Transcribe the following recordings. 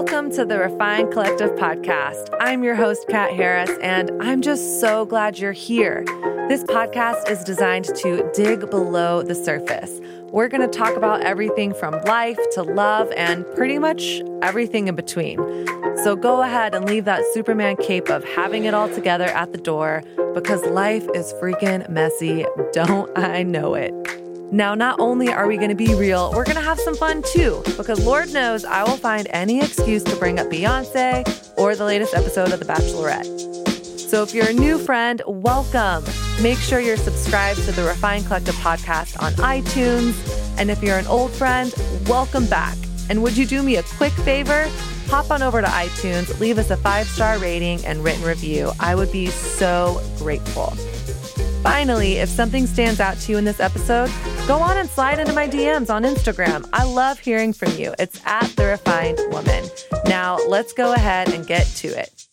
Welcome to the Refined Collective podcast. I'm your host, Kat Harris, and I'm just so glad you're here. This podcast is designed to dig below the surface. We're going to talk about everything from life to love and pretty much everything in between. So go ahead and leave that Superman cape of having it all together at the door because life is freaking messy. Don't I know it? Now, not only are we going to be real, we're going to have some fun too, because Lord knows I will find any excuse to bring up Beyonce or the latest episode of The Bachelorette. So if you're a new friend, welcome. Make sure you're subscribed to the Refined Collective podcast on iTunes. And if you're an old friend, welcome back. And would you do me a quick favor? Hop on over to iTunes, leave us a five star rating and written review. I would be so grateful. Finally, if something stands out to you in this episode, go on and slide into my DMs on Instagram. I love hearing from you. It's at The Refined Woman. Now, let's go ahead and get to it.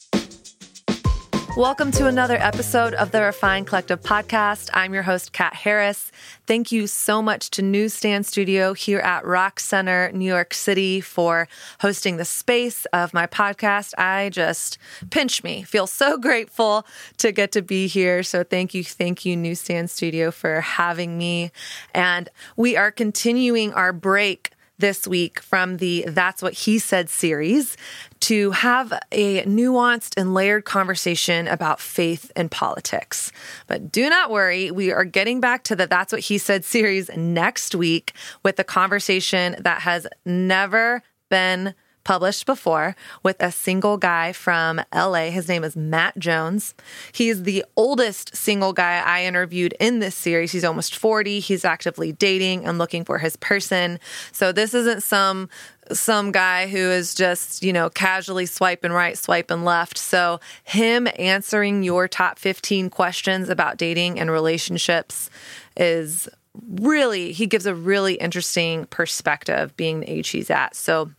Welcome to another episode of the Refined Collective podcast. I'm your host, Kat Harris. Thank you so much to Newsstand Studio here at Rock Center, New York City, for hosting the space of my podcast. I just pinch me, feel so grateful to get to be here. So thank you, thank you, Newsstand Studio, for having me. And we are continuing our break this week from the That's What He Said series to have a nuanced and layered conversation about faith and politics. But do not worry, we are getting back to the That's What He Said series next week with a conversation that has never been published before with a single guy from LA. His name is Matt Jones. He's the oldest single guy I interviewed in this series. He's almost 40. He's actively dating and looking for his person. So this isn't some some guy who is just, you know, casually swiping right, swiping left. So, him answering your top 15 questions about dating and relationships is really, he gives a really interesting perspective being the age he's at. So,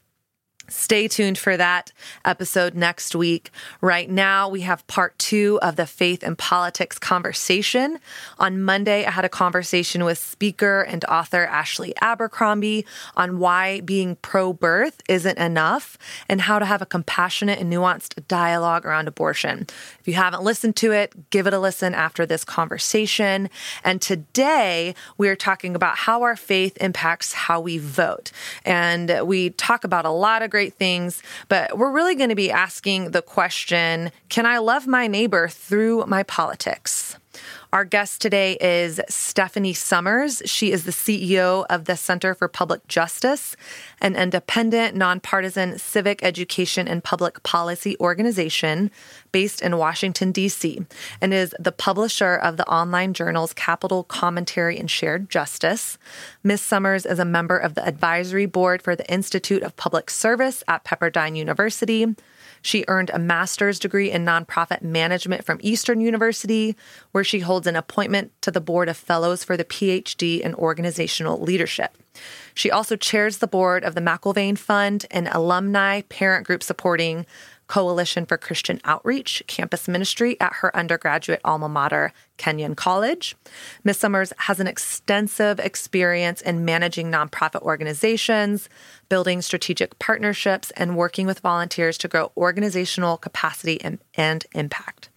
Stay tuned for that episode next week. Right now, we have part two of the faith and politics conversation. On Monday, I had a conversation with speaker and author Ashley Abercrombie on why being pro birth isn't enough and how to have a compassionate and nuanced dialogue around abortion. If you haven't listened to it, give it a listen after this conversation. And today, we are talking about how our faith impacts how we vote. And we talk about a lot of great things, but we're really going to be asking the question can I love my neighbor through my politics? Our guest today is Stephanie Summers. She is the CEO of the Center for Public Justice, an independent, nonpartisan civic education and public policy organization based in Washington, D.C., and is the publisher of the online journals Capital Commentary and Shared Justice. Ms. Summers is a member of the advisory board for the Institute of Public Service at Pepperdine University. She earned a master's degree in nonprofit management from Eastern University, where she holds an appointment to the board of fellows for the PhD in organizational leadership. She also chairs the board of the McIlvaine Fund, an alumni parent group supporting Coalition for Christian Outreach campus ministry at her undergraduate alma mater, Kenyon College. Ms. Summers has an extensive experience in managing nonprofit organizations, building strategic partnerships, and working with volunteers to grow organizational capacity and, and impact.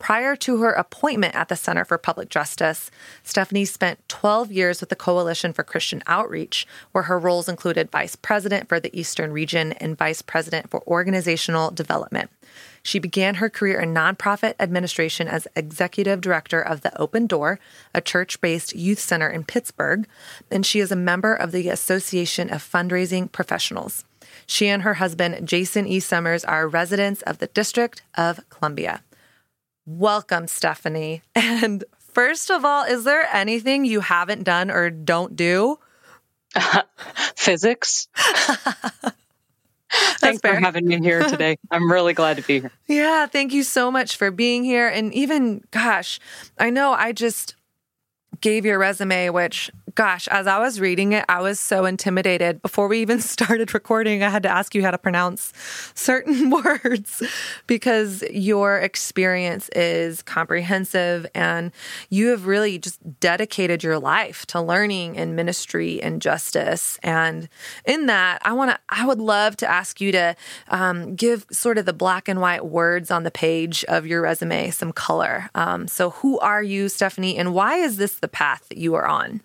Prior to her appointment at the Center for Public Justice, Stephanie spent 12 years with the Coalition for Christian Outreach, where her roles included vice president for the Eastern region and vice president for organizational development. She began her career in nonprofit administration as executive director of the Open Door, a church based youth center in Pittsburgh, and she is a member of the Association of Fundraising Professionals. She and her husband, Jason E. Summers, are residents of the District of Columbia. Welcome, Stephanie. And first of all, is there anything you haven't done or don't do? Physics. Thanks fair. for having me here today. I'm really glad to be here. Yeah, thank you so much for being here. And even, gosh, I know I just gave your resume, which gosh, as I was reading it, I was so intimidated. Before we even started recording, I had to ask you how to pronounce certain words because your experience is comprehensive and you have really just dedicated your life to learning and ministry and justice. And in that, I want to, I would love to ask you to um, give sort of the black and white words on the page of your resume some color. Um, so, who are you, Stephanie, and why is this the path that you are on?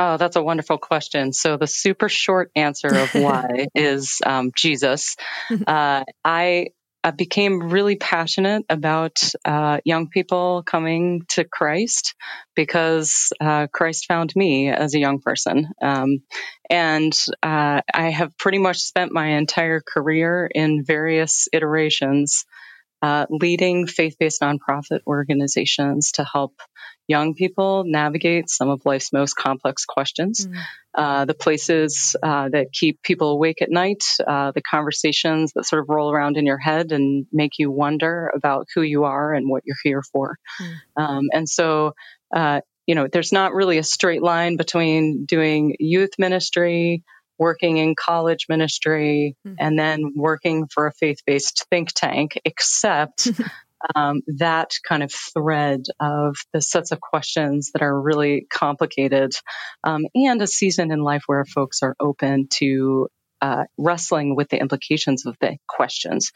Oh, that's a wonderful question. So the super short answer of why is um, Jesus. Uh, I, I became really passionate about uh, young people coming to Christ because uh, Christ found me as a young person. Um, and uh, I have pretty much spent my entire career in various iterations uh, leading faith based nonprofit organizations to help young people navigate some of life's most complex questions. Mm. Uh, the places uh, that keep people awake at night, uh, the conversations that sort of roll around in your head and make you wonder about who you are and what you're here for. Mm. Um, and so, uh, you know, there's not really a straight line between doing youth ministry, working in college ministry, mm. and then working for a faith based think tank, except um, that kind of thread of the sets of questions that are really complicated um, and a season in life where folks are open to uh, wrestling with the implications of the questions.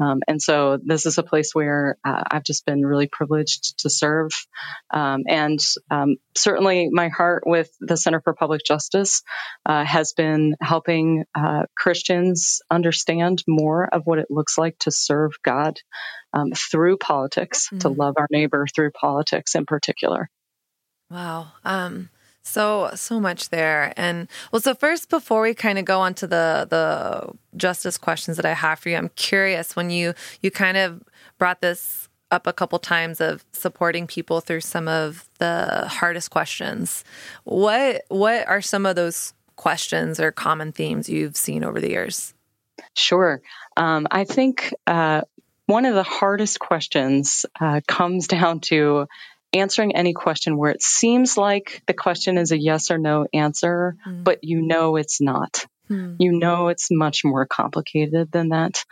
Mm. Um, and so this is a place where uh, I've just been really privileged to serve. Um, and um, certainly my heart with the Center for Public Justice uh, has been helping uh, Christians understand more of what it looks like to serve God um, through politics, mm. to love our neighbor through politics in particular. Wow. Um, so so much there. And well, so first before we kind of go on to the the justice questions that I have for you, I'm curious when you you kind of brought this up a couple times of supporting people through some of the hardest questions. What what are some of those questions or common themes you've seen over the years? Sure. Um, I think uh, one of the hardest questions uh, comes down to answering any question where it seems like the question is a yes or no answer, mm. but you know it's not. Mm. You know it's much more complicated than that.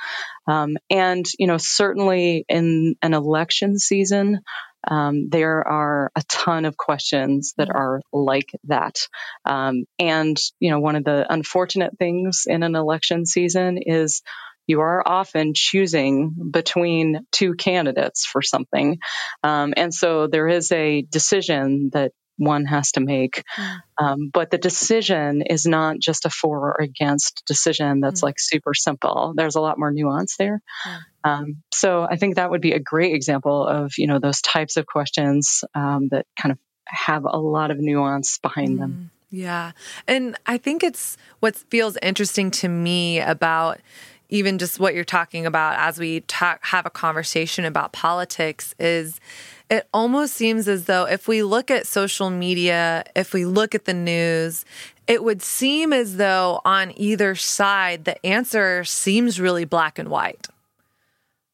Um, and, you know, certainly in an election season, um, there are a ton of questions that hmm. are like that. Um, and, you know, one of the unfortunate things in an election season is you are often choosing between two candidates for something. Um, and so there is a decision that one has to make. Mm. Um, but the decision is not just a for or against decision that's mm. like super simple. There's a lot more nuance there. Mm. Um, so I think that would be a great example of, you know, those types of questions um, that kind of have a lot of nuance behind them. Mm. Yeah. And I think it's what feels interesting to me about even just what you're talking about as we talk, have a conversation about politics is it almost seems as though if we look at social media, if we look at the news, it would seem as though on either side the answer seems really black and white.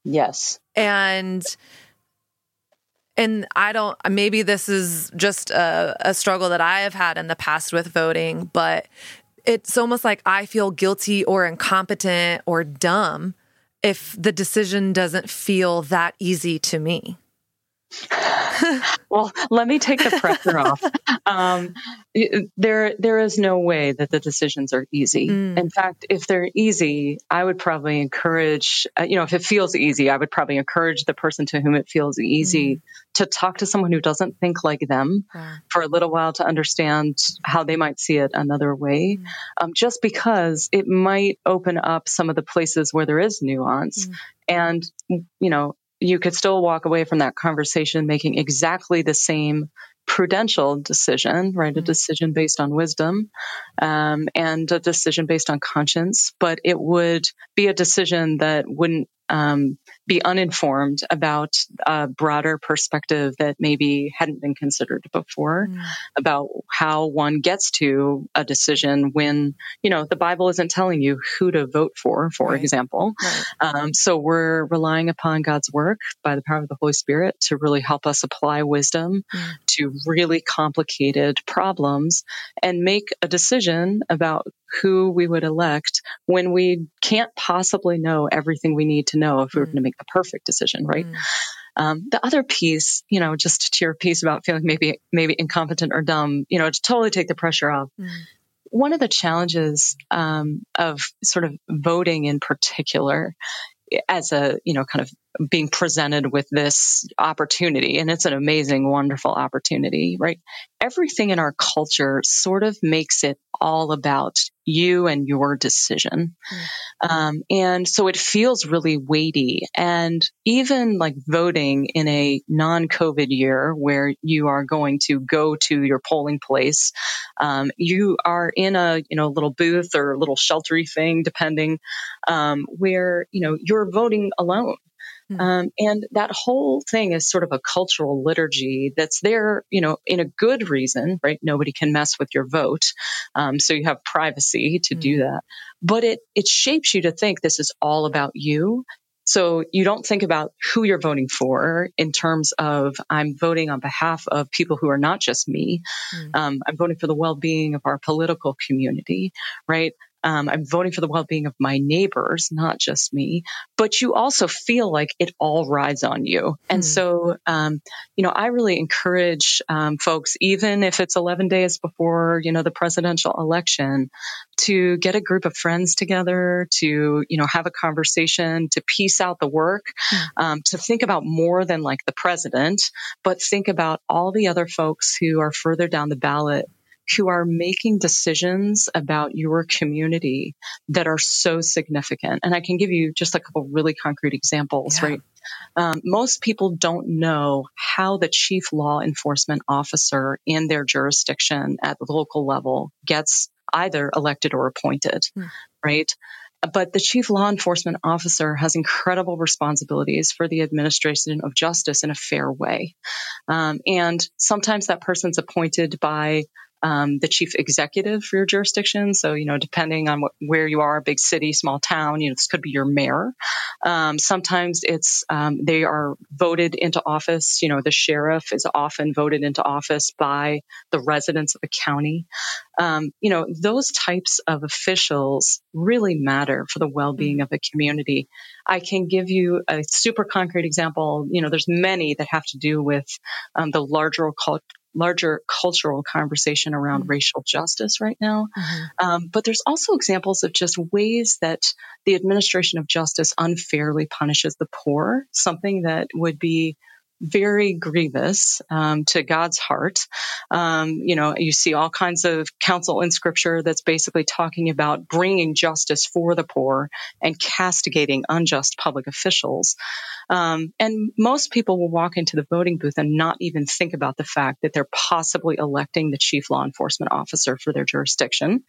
Yes. And and I don't maybe this is just a, a struggle that I have had in the past with voting, but it's almost like I feel guilty or incompetent or dumb if the decision doesn't feel that easy to me. Well, let me take the pressure off. Um, there, there is no way that the decisions are easy. Mm. In fact, if they're easy, I would probably encourage, uh, you know, if it feels easy, I would probably encourage the person to whom it feels easy mm. to talk to someone who doesn't think like them yeah. for a little while to understand how they might see it another way. Mm. Um, just because it might open up some of the places where there is nuance. Mm. And, you know, you could still walk away from that conversation making exactly the same prudential decision, right? Mm-hmm. A decision based on wisdom. um, and a decision based on conscience, but it would be a decision that wouldn't um, be uninformed about a broader perspective that maybe hadn't been considered before mm. about how one gets to a decision when you know the Bible isn't telling you who to vote for, for right. example. Right. Um, so we're relying upon God's work by the power of the Holy Spirit to really help us apply wisdom mm. to really complicated problems and make a decision about who we would elect when we can't possibly know everything we need to know if we were mm. going to make the perfect decision, right? Mm. Um, the other piece, you know, just to your piece about feeling maybe maybe incompetent or dumb, you know, to totally take the pressure off. Mm. One of the challenges um, of sort of voting in particular as a you know kind of being presented with this opportunity and it's an amazing wonderful opportunity right? Everything in our culture sort of makes it all about you and your decision. Mm-hmm. um, and so it feels really weighty. And even like voting in a non-covid year where you are going to go to your polling place um, you are in a you know little booth or a little sheltery thing depending um, where you know you're voting alone Hmm. Um, and that whole thing is sort of a cultural liturgy that's there, you know, in a good reason, right? Nobody can mess with your vote. Um, so you have privacy to mm. do hmm. that. But it, it shapes you to think this is all about you. So you don't think about who you're voting for in terms of I'm voting on behalf of people who are not just me. Mm. Um, I'm voting for the well-being of our political community, right? Um, I'm voting for the well-being of my neighbors, not just me. But you also feel like it all rides on you, and mm. so um, you know I really encourage um, folks, even if it's 11 days before you know the presidential election, to get a group of friends together, to you know have a conversation, to piece out the work, mm. to think about more than like the president, but think about all the other folks who are further down the ballot who are making decisions about your community that are so significant. And I can give you just a couple really concrete examples, yeah. right? Um, most people don't know how the chief law enforcement officer in their jurisdiction at the local level gets either elected or appointed, hmm. right? But the chief law enforcement officer has incredible responsibilities for the administration of justice in a fair way. Um, and sometimes that person's appointed by um, the chief executive for your jurisdiction. So, you know, depending on what, where you are, a big city, small town, you know, this could be your mayor. Um, sometimes it's um, they are voted into office. You know, the sheriff is often voted into office by the residents of a county. Um, you know, those types of officials really matter for the well-being mm-hmm. of a community. I can give you a super concrete example. You know, there's many that have to do with um, the larger larger cultural conversation around mm-hmm. racial justice right now. Mm-hmm. Um, but there's also examples of just ways that the administration of justice unfairly punishes the poor, something that would be very grievous um, to God's heart. Um, you know, you see all kinds of counsel in Scripture that's basically talking about bringing justice for the poor and castigating unjust public officials. Um, and most people will walk into the voting booth and not even think about the fact that they're possibly electing the chief law enforcement officer for their jurisdiction.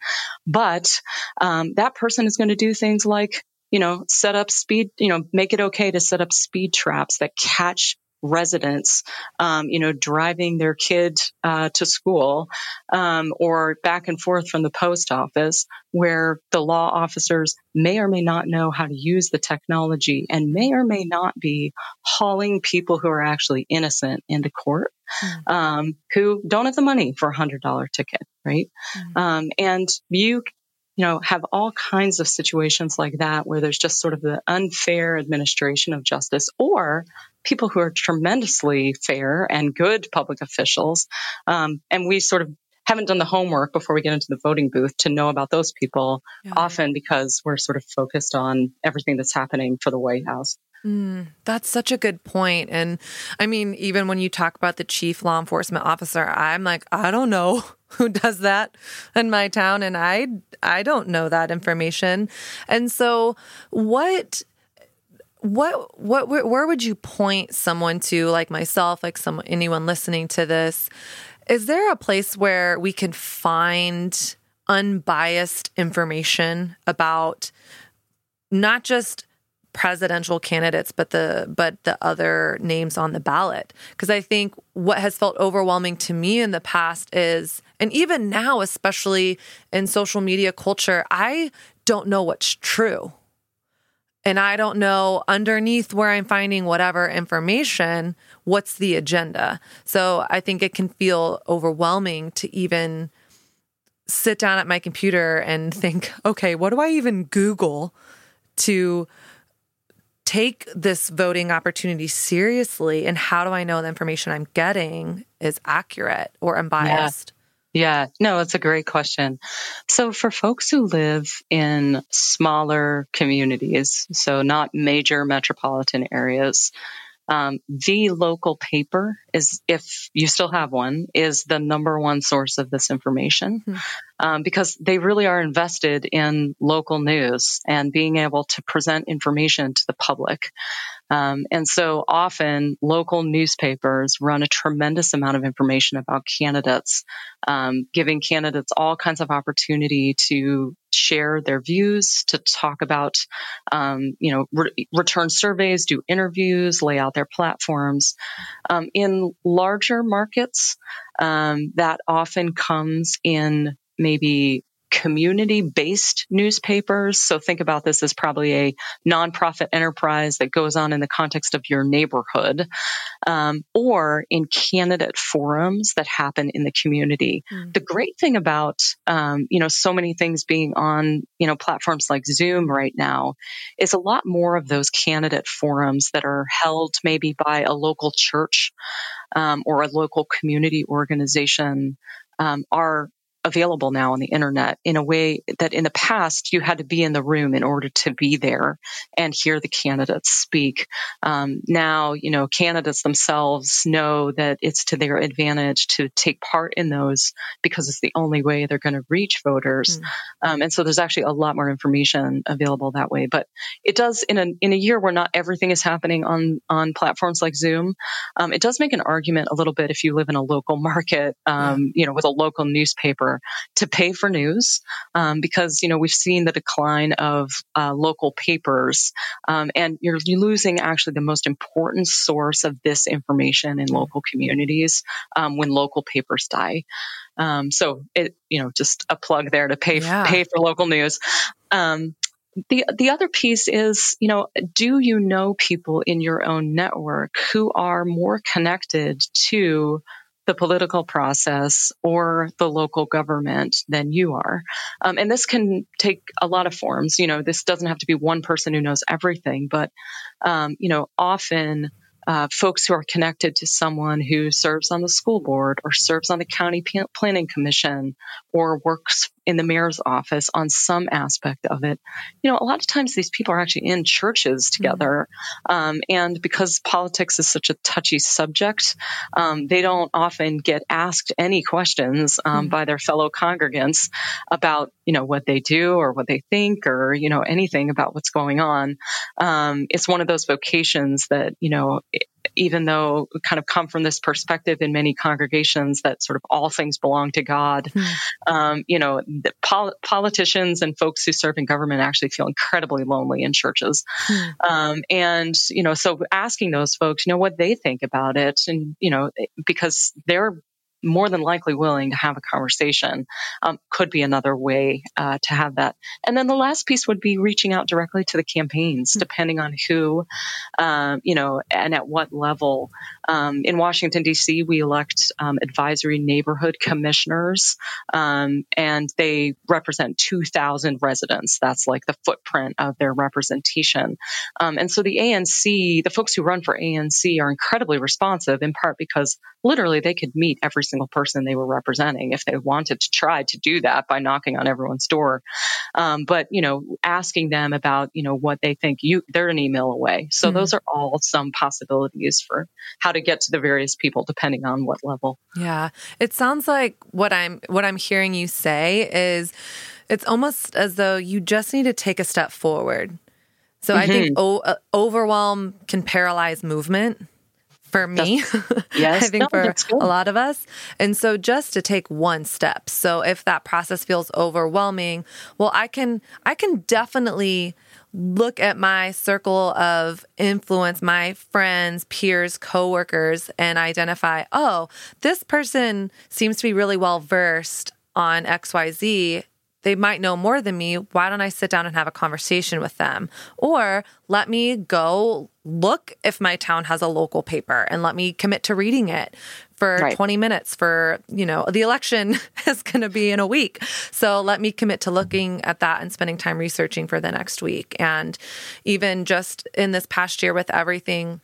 But um, that person is going to do things like you know, set up speed, you know, make it okay to set up speed traps that catch residents, um, you know, driving their kid uh, to school um, or back and forth from the post office, where the law officers may or may not know how to use the technology and may or may not be hauling people who are actually innocent into court. Mm. Um, who don't have the money for a hundred dollar ticket, right? Mm. Um, and you you know, have all kinds of situations like that where there's just sort of the unfair administration of justice or people who are tremendously fair and good public officials. Um, and we sort of haven't done the homework before we get into the voting booth to know about those people, yeah. often because we're sort of focused on everything that's happening for the White House. Mm, that's such a good point. And I mean, even when you talk about the chief law enforcement officer, I'm like, I don't know who does that in my town and I I don't know that information. And so what what what where, where would you point someone to like myself like some anyone listening to this is there a place where we can find unbiased information about not just presidential candidates but the but the other names on the ballot. Because i think what has felt overwhelming to me in the past is and even now especially in social media culture i don't know what's true. And i don't know underneath where i'm finding whatever information what's the agenda. So i think it can feel overwhelming to even sit down at my computer and think okay what do i even google to take this voting opportunity seriously and how do I know the information I'm getting is accurate or unbiased? Yeah. yeah. no, it's a great question. So, for folks who live in smaller communities, so not major metropolitan areas, um, the local paper is, if you still have one, is the number one source of this information mm-hmm. um, because they really are invested in local news and being able to present information to the public. Um, and so often local newspapers run a tremendous amount of information about candidates, um, giving candidates all kinds of opportunity to share their views, to talk about, um, you know, re- return surveys, do interviews, lay out their platforms. Um, in larger markets, um, that often comes in maybe community based newspapers. So think about this as probably a nonprofit enterprise that goes on in the context of your neighborhood, um, or in candidate forums that happen in the community. Mm. The great thing about, um, you know, so many things being on, you know, platforms like Zoom right now is a lot more of those candidate forums that are held maybe by a local church um, or a local community organization um, are available now on the internet in a way that in the past you had to be in the room in order to be there and hear the candidates speak. Um, now, you know, candidates themselves know that it's to their advantage to take part in those because it's the only way they're going to reach voters. Mm. Um, and so there's actually a lot more information available that way. But it does in a in a year where not everything is happening on on platforms like Zoom. Um, it does make an argument a little bit if you live in a local market, yeah. Um, you know, with a local newspaper to pay for news um, because you know we've seen the decline of uh, local papers um, and you're, losing actually the most important source of this information in local communities um, when local papers die um, so it you know just a plug there to pay yeah. pay for local news um, the the other piece is, you know, do you know people in your own network who are more connected to the political process or the local government than you are. Um, and this can take a lot of forms. You know, this doesn't have to be one person who knows everything, but, um, you know, often uh, folks who are connected to someone who serves on the school board or serves on the county p- planning commission or works in the mayor's office on some aspect of it. You know, a lot of times these people are actually in churches mm-hmm. together. Um, and because politics is such a touchy subject, um, they don't often get asked any questions um, mm-hmm. by their fellow congregants about, you know, what they do or what they think or, you know, anything about what's going on. Um, it's one of those vocations that, you know, even though kind of come from this perspective in many congregations that sort of all things belong to God, mm. um, you know, pol- politicians and folks who serve in government actually feel incredibly lonely in churches. Mm. Um, and, you know, so asking those folks, you know, what they think about it and, you know, because they're more than likely willing to have a conversation um, could be another way uh, to have that. And then the last piece would be reaching out directly to the campaigns, mm-hmm. depending on who, um, you know, and at what level. Um, in Washington, D.C., we elect um, advisory neighborhood commissioners, um, and they represent 2,000 residents. That's like the footprint of their representation. Um, and so the ANC, the folks who run for ANC are incredibly responsive in part because literally they could meet every single person they were representing if they wanted to try to do that by knocking on everyone's door. Um, but you know, asking them about you know what they think, you they're an email away. So mm-hmm. those are all some possibilities for how to get to the various people depending on what level. Yeah, it sounds like what I'm what I'm hearing you say is it's almost as though you just need to take a step forward. So mm-hmm. I think mm-hmm. o- uh, overwhelm can paralyze movement for me. yes, I think no, for a lot of us. And so just to take one step. So if that process feels overwhelming, well, I can I can definitely look at my circle of influence, my friends, peers, coworkers, and identify, oh, this person seems to be really well versed on XYZ they might know more than me. Why don't I sit down and have a conversation with them? Or let me go look if my town has a local paper and let me commit to reading it for right. 20 minutes for, you know, the election is going to be in a week. So let me commit to looking at that and spending time researching for the next week. And even just in this past year with everything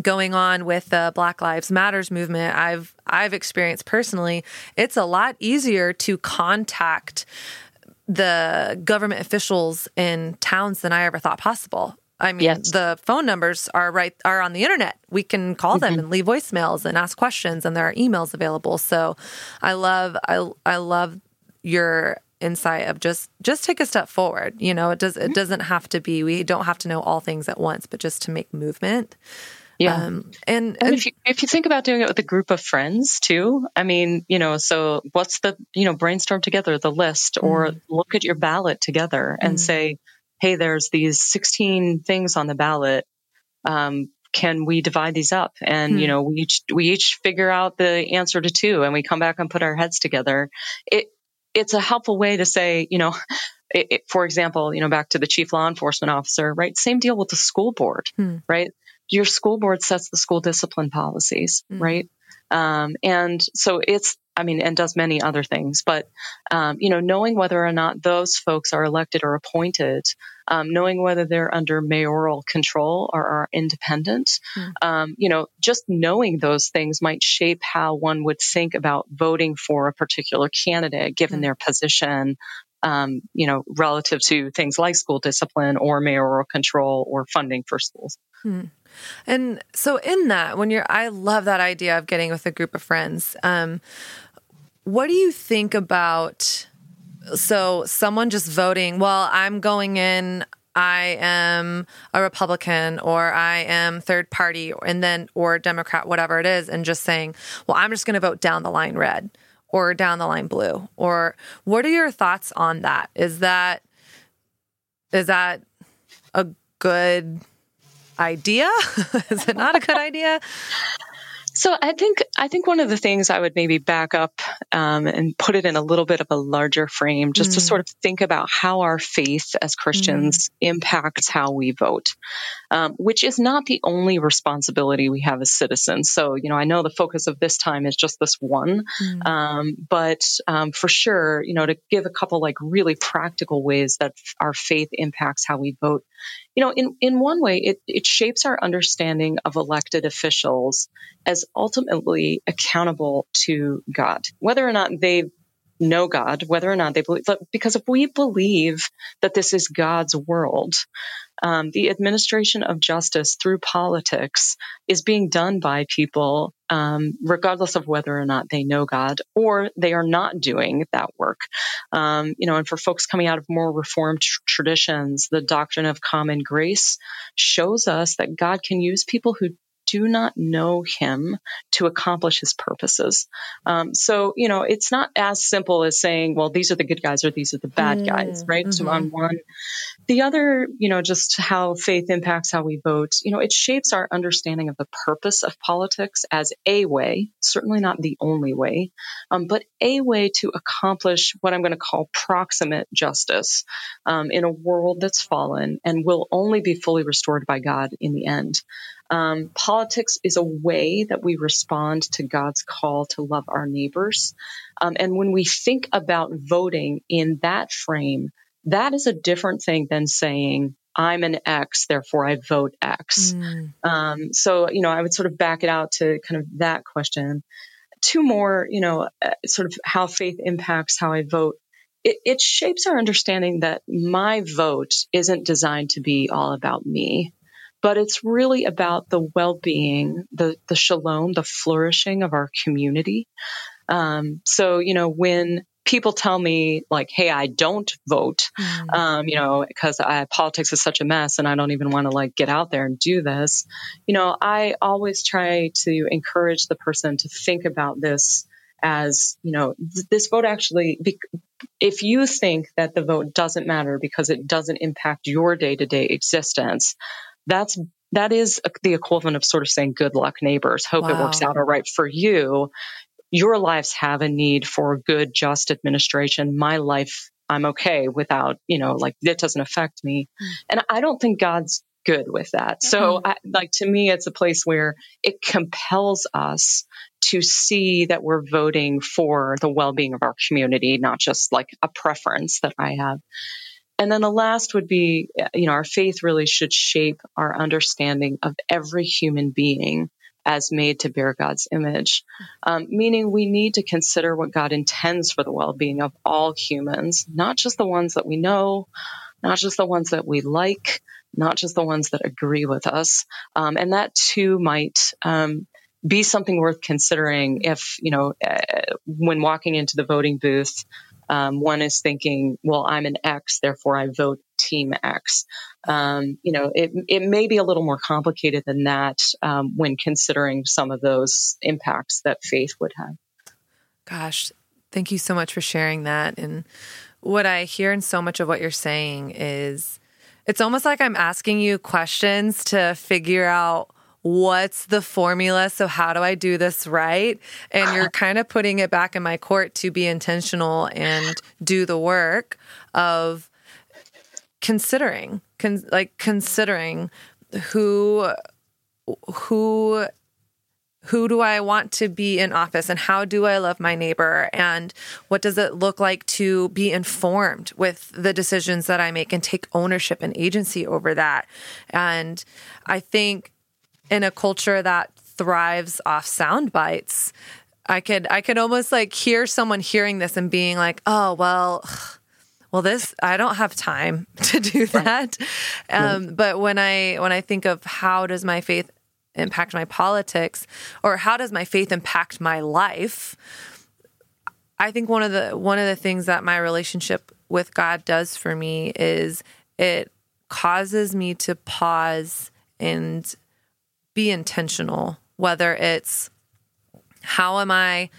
going on with the Black Lives Matters movement, I've I've experienced personally, it's a lot easier to contact the government officials in towns than I ever thought possible. I mean, yes. the phone numbers are right are on the internet. We can call them mm-hmm. and leave voicemails and ask questions, and there are emails available. So, I love I I love your insight of just just take a step forward. You know, it does it mm-hmm. doesn't have to be. We don't have to know all things at once, but just to make movement. Yeah. Um, and, and, if you if you think about doing it with a group of friends too, I mean, you know, so what's the you know brainstorm together the list or mm. look at your ballot together and mm. say, hey, there's these 16 things on the ballot. Um, can we divide these up? And mm. you know, we each we each figure out the answer to two, and we come back and put our heads together. It it's a helpful way to say, you know. It, it, for example, you know, back to the chief law enforcement officer, right? Same deal with the school board, hmm. right? Your school board sets the school discipline policies, mm-hmm. right? Um, and so it's, I mean, and does many other things, but, um, you know, knowing whether or not those folks are elected or appointed, um, knowing whether they're under mayoral control or are independent, mm-hmm. you know, just knowing those things might shape how one would think about voting for a particular candidate given mm-hmm. their position, um, you know, relative to things like school discipline or mayoral control or funding for schools. Hmm. And so, in that, when you're, I love that idea of getting with a group of friends. Um, what do you think about? So, someone just voting, well, I'm going in, I am a Republican or I am third party and then, or Democrat, whatever it is, and just saying, well, I'm just going to vote down the line red or down the line blue. Or what are your thoughts on that? Is that, is that a good idea? Is it not a good idea? So I think I think one of the things I would maybe back up um, and put it in a little bit of a larger frame, just mm. to sort of think about how our faith as Christians mm. impacts how we vote, um, which is not the only responsibility we have as citizens. So you know, I know the focus of this time is just this one, mm. um, but um, for sure, you know, to give a couple like really practical ways that our faith impacts how we vote you know, in, in one way, it, it shapes our understanding of elected officials as ultimately accountable to God, whether or not they know God, whether or not they believe, because if we believe that this is God's world, um, the administration of justice through politics is being done by people, um, regardless of whether or not they know God or they are not doing that work. Um, you know, and for folks coming out of more reformed tr- traditions, the doctrine of common grace shows us that God can use people who do not know him to accomplish his purposes. Um, so, you know, it's not as simple as saying, well, these are the good guys or these are the bad mm, guys, right? Mm-hmm. So, on one, the other, you know, just how faith impacts how we vote, you know, it shapes our understanding of the purpose of politics as a way, certainly not the only way, um, but a way to accomplish what I'm going to call proximate justice um, in a world that's fallen and will only be fully restored by God in the end. Um, politics is a way that we respond to God's call to love our neighbors. Um, and when we think about voting in that frame, that is a different thing than saying, I'm an X, therefore I vote X. Mm. Um, so, you know, I would sort of back it out to kind of that question. Two more, you know, uh, sort of how faith impacts how I vote. It, it shapes our understanding that my vote isn't designed to be all about me but it's really about the well-being, the the shalom, the flourishing of our community. Um, so you know when people tell me like, "Hey, I don't vote," mm. um, you know, because politics is such a mess, and I don't even want to like get out there and do this. You know, I always try to encourage the person to think about this as you know th- this vote actually be- if you think that the vote doesn't matter because it doesn't impact your day-to-day existence that's that is the equivalent of sort of saying good luck neighbors hope wow. it works out all right for you your lives have a need for good just administration my life i'm okay without you know like it doesn't affect me mm. and i don't think god's good with that so mm-hmm. I, like to me it's a place where it compels us to see that we're voting for the well-being of our community, not just like a preference that I have. And then the last would be, you know, our faith really should shape our understanding of every human being as made to bear God's image, um, meaning we need to consider what God intends for the well being of all humans, not just the ones that we know, not just the ones that we like, not just the ones that agree with us. Um, and that too might um, be something worth considering if, you know, uh, when walking into the voting booth, um, one is thinking, well, I'm an X, therefore I vote team X. Um, you know, it, it may be a little more complicated than that um, when considering some of those impacts that faith would have. Gosh, thank you so much for sharing that. And what I hear in so much of what you're saying is it's almost like I'm asking you questions to figure out what's the formula? So, how do I do this right? And you're kind of putting it back in my court to be intentional and do the work of considering, con- like considering who, who, who do I want to be in office and how do I love my neighbor and what does it look like to be informed with the decisions that I make and take ownership and agency over that. And I think in a culture that thrives off sound bites, I could I could almost like hear someone hearing this and being like, "Oh, well, well this I don't have time to do that." Um, but when I when I think of how does my faith impact my politics or how does my faith impact my life? I think one of the one of the things that my relationship with God does for me is it causes me to pause and be intentional, whether it's how am I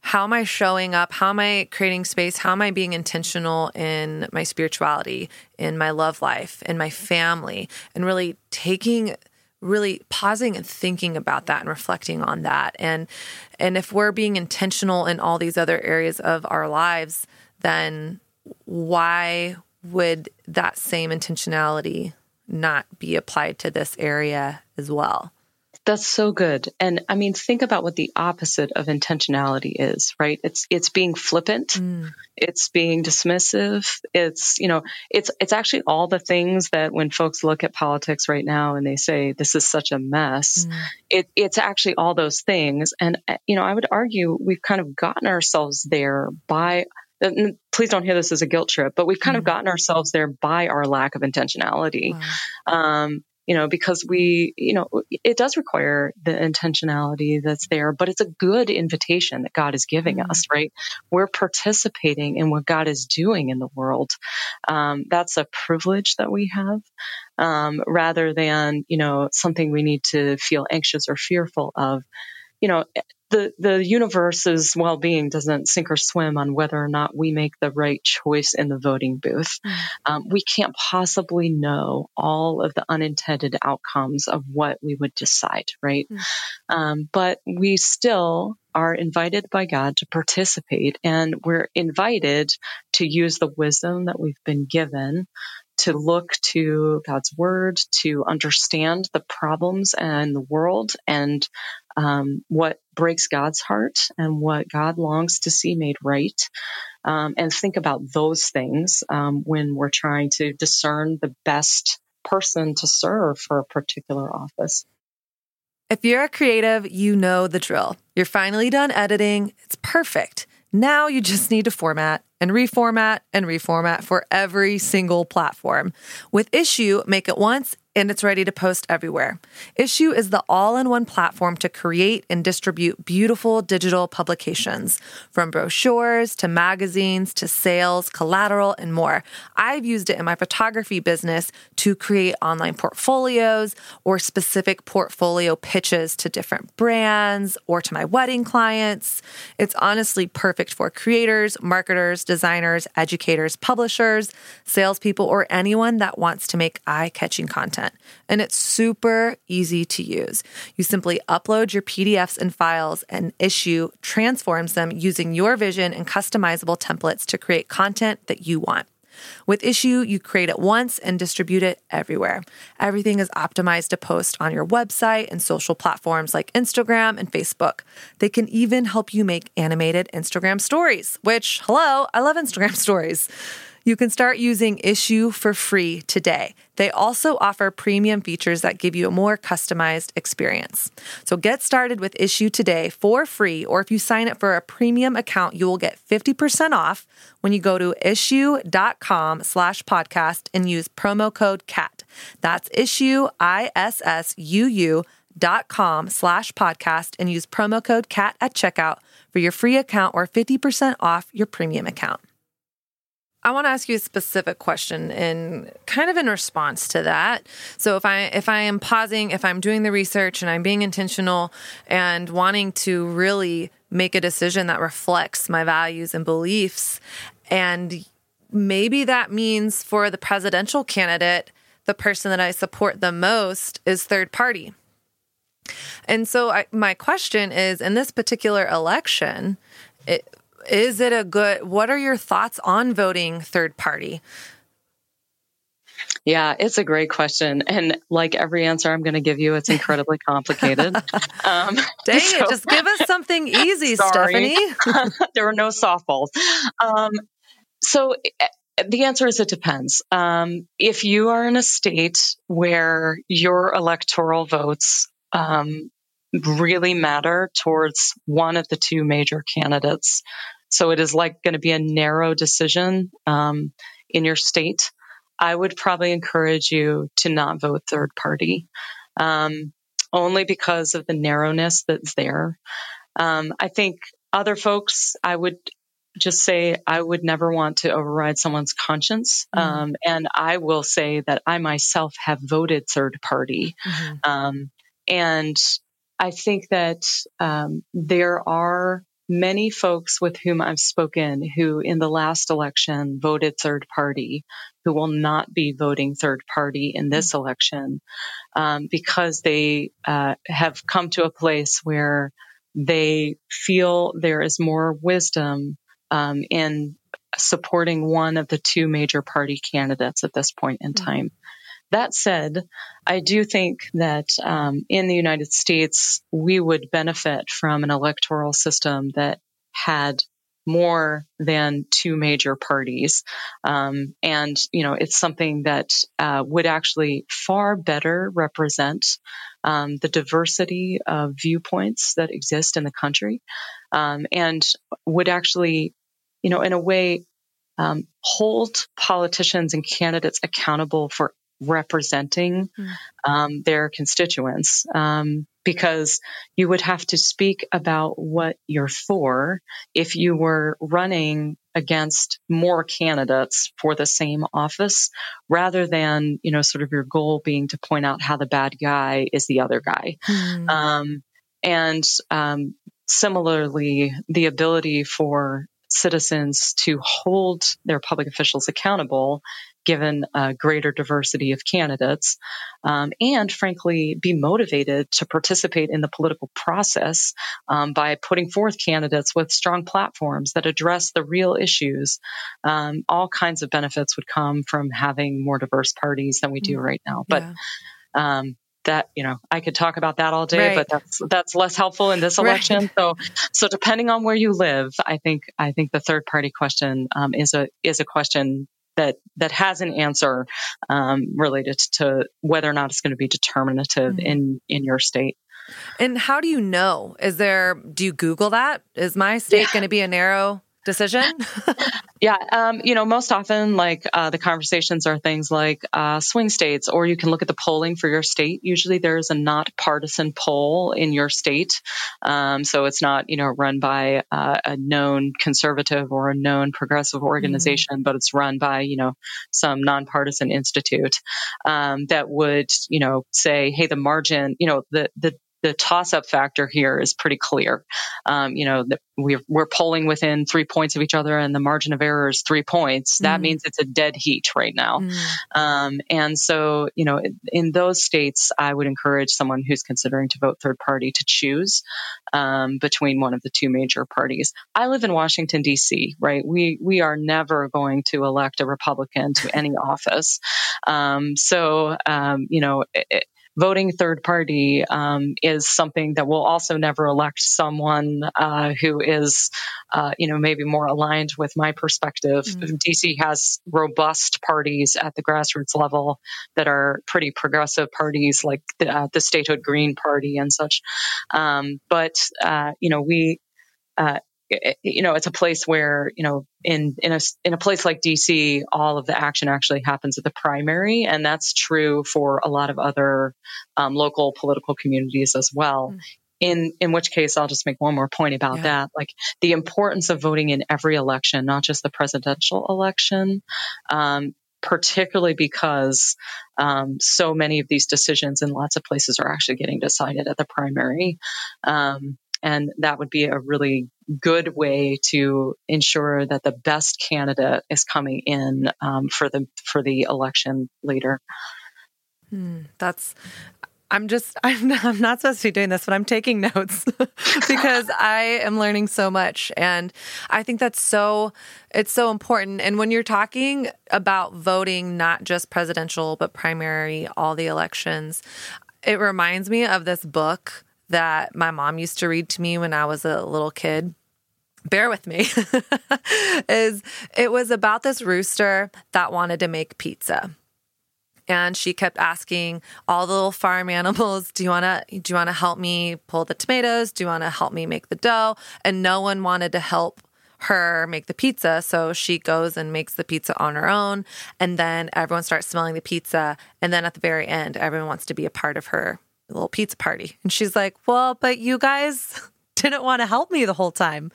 how am I showing up? How am I creating space? How am I being intentional in my spirituality, in my love life, in my family, and really taking really pausing and thinking about that and reflecting on that. And and if we're being intentional in all these other areas of our lives, then why would that same intentionality not be applied to this area as well? That's so good. And I mean, think about what the opposite of intentionality is, right? It's it's being flippant, mm. it's being dismissive, it's, you know, it's it's actually all the things that when folks look at politics right now and they say this is such a mess, mm. it it's actually all those things. And you know, I would argue we've kind of gotten ourselves there by please don't hear this as a guilt trip, but we've kind mm. of gotten ourselves there by our lack of intentionality. Wow. Um, you know, because we, you know, it does require the intentionality that's there, but it's a good invitation that God is giving mm-hmm. us, right? We're participating in what God is doing in the world. Um, that's a privilege that we have, um, rather than, you know, something we need to feel anxious or fearful of. You know, the the universe's well-being doesn't sink or swim on whether or not we make the right choice in the voting booth. Mm. Um, we can't possibly know all of the unintended outcomes of what we would decide, right? Mm. Um, but we still are invited by God to participate, and we're invited to use the wisdom that we've been given to look to God's word, to understand the problems in the world and um, what breaks God's heart and what God longs to see made right. Um, and think about those things um, when we're trying to discern the best person to serve for a particular office. If you're a creative, you know the drill. You're finally done editing, it's perfect. Now you just need to format and reformat and reformat for every single platform. With Issuu, make it once and it's ready to post everywhere. Issuu is the all in one platform to create and distribute beautiful digital publications, from brochures to magazines to sales, collateral, and more. I've used it in my photography business to create online portfolios or specific portfolio pitches to different brands or to my wedding clients. It's honestly perfect for creators, marketers, designers, educators, publishers, salespeople, or anyone that wants to make eye catching content and it's super easy to use. You simply upload your PDFs and files, and Issuu transforms them using your vision and customizable templates to create content that you want. With Issuu, you create it once and distribute it everywhere. Everything is optimized to post on your website and social platforms like Instagram and Facebook. They can even help you make animated Instagram stories, which, hello, I love Instagram stories. You can start using Issuu for free today. They also offer premium features that give you a more customized experience. So get started with Issuu today for free, or if you sign up for a premium account, you will get 50% off when you go to issuu.com slash podcast and use promo code CAT. That's issuu, I-S-S-U-U dot com slash podcast and use promo code CAT at checkout for your free account or 50% off your premium account. I want to ask you a specific question in kind of in response to that. So if I if I am pausing, if I'm doing the research and I'm being intentional and wanting to really make a decision that reflects my values and beliefs and maybe that means for the presidential candidate the person that I support the most is third party. And so I, my question is in this particular election, it, is it a good what are your thoughts on voting third party yeah, it's a great question. And like every answer I'm going to give you, it's incredibly complicated. Um, Dang so, it, just give us something easy, Stephanie. there are no softballs. Um, so eh, the answer is it depends. Um, if you are in a state where your electoral votes um, really matter towards one of the two major candidates, so it is like going to be a narrow decision um, in your state. I would probably encourage you to not vote third party, um, only because of the narrowness that's there. Um, I think other folks, I would just say I would never want to override someone's conscience. Mm-hmm. Um, and I will say that I myself have voted third party. Mm-hmm. Um, and I think that um, there are many folks with whom I've spoken who in the last election voted third party, who will not be voting third party in this mm-hmm. election um, because they uh, have come to a place where they feel there is more wisdom um, in supporting one of the two major party candidates at this point in mm-hmm. time. That said, I do think that um, in the United States, we would benefit from an electoral system that had more than two major parties. Um, and, you know, it's something that uh, would actually far better represent um, the diversity of viewpoints that exist in the country um, and would actually, you know, in a way, um, hold politicians and candidates accountable for representing mm. um, their constituents um, because you would have to speak about what you're for if you were running against more candidates for the same office rather than you know sort of your goal being to point out how the bad guy is the other guy mm. um, and um, similarly the ability for citizens to hold their public officials accountable given a greater diversity of candidates, um, and frankly, be motivated to participate in the political process um, by putting forth candidates with strong platforms that address the real issues. Um, all kinds of benefits would come from having more diverse parties than we do mm. right now. But yeah um, that you know I could talk about that all day, right. but that's that's less helpful in this election. Right. So so depending on where you live, I think I think the third party question um, is a is a question that that has an answer um, related to whether or not it's going to be determinative mm-hmm. in in your state. And how do you know? Is there do you Google that? Is my state yeah. going to be a narrow decision? yeah, um, you know, most often, like uh, the conversations are things like uh, swing states, or you can look at the polling for your state. Usually, there's a not partisan poll in your state, um, so it's not you know run by uh, a known conservative or a known progressive organization, mm-hmm. but it's run by you know some nonpartisan institute um, that would you know say, hey, the margin, you know, the the the toss up factor here is pretty clear. Um, you know, we're, we're polling within three points of each other and the margin of error is three points. That mm. means it's a dead heat right now. Mm. Um, and so, you know, in those states, I would encourage someone who's considering to vote third party to choose um, between one of the two major parties. I live in Washington, D.C., right? We, we are never going to elect a Republican to any office. Um, so, um, you know, it, voting third party um, is something that will also never elect someone uh, who is, uh, you know, maybe more aligned with my perspective. Mm-hmm. DC has robust parties at the grassroots level that are pretty progressive parties, like the, uh, the Statehood Green Party and such. Um, but uh, you know, we uh, you know, it's a place where, you know, in, in a, in a place like DC, all of the action actually happens at the primary. And that's true for a lot of other um, local political communities as well. Mm. In, in which case, I'll just make one more point about yeah. that. Like the importance of voting in every election, not just the presidential election. Um, particularly because um, so many of these decisions in lots of places are actually getting decided at the primary. Um, and that would be a really good way to ensure that the best candidate is coming in um, for the for the election later. Hmm, that's I'm just I'm I'm not supposed to be doing this, but I'm taking notes because I am learning so much and I think that's so it's so important and when you're talking about voting not just presidential but primary all the elections it reminds me of this book that my mom used to read to me when I was a little kid. Bear with me. Is it was about this rooster that wanted to make pizza. And she kept asking all the little farm animals do you want to do you want to help me pull the tomatoes? Do you want to help me make the dough? And no one wanted to help her make the pizza. So she goes and makes the pizza on her own. And then everyone starts smelling the pizza. And then at the very end everyone wants to be a part of her little pizza party. And she's like, Well, but you guys didn't want to help me the whole time.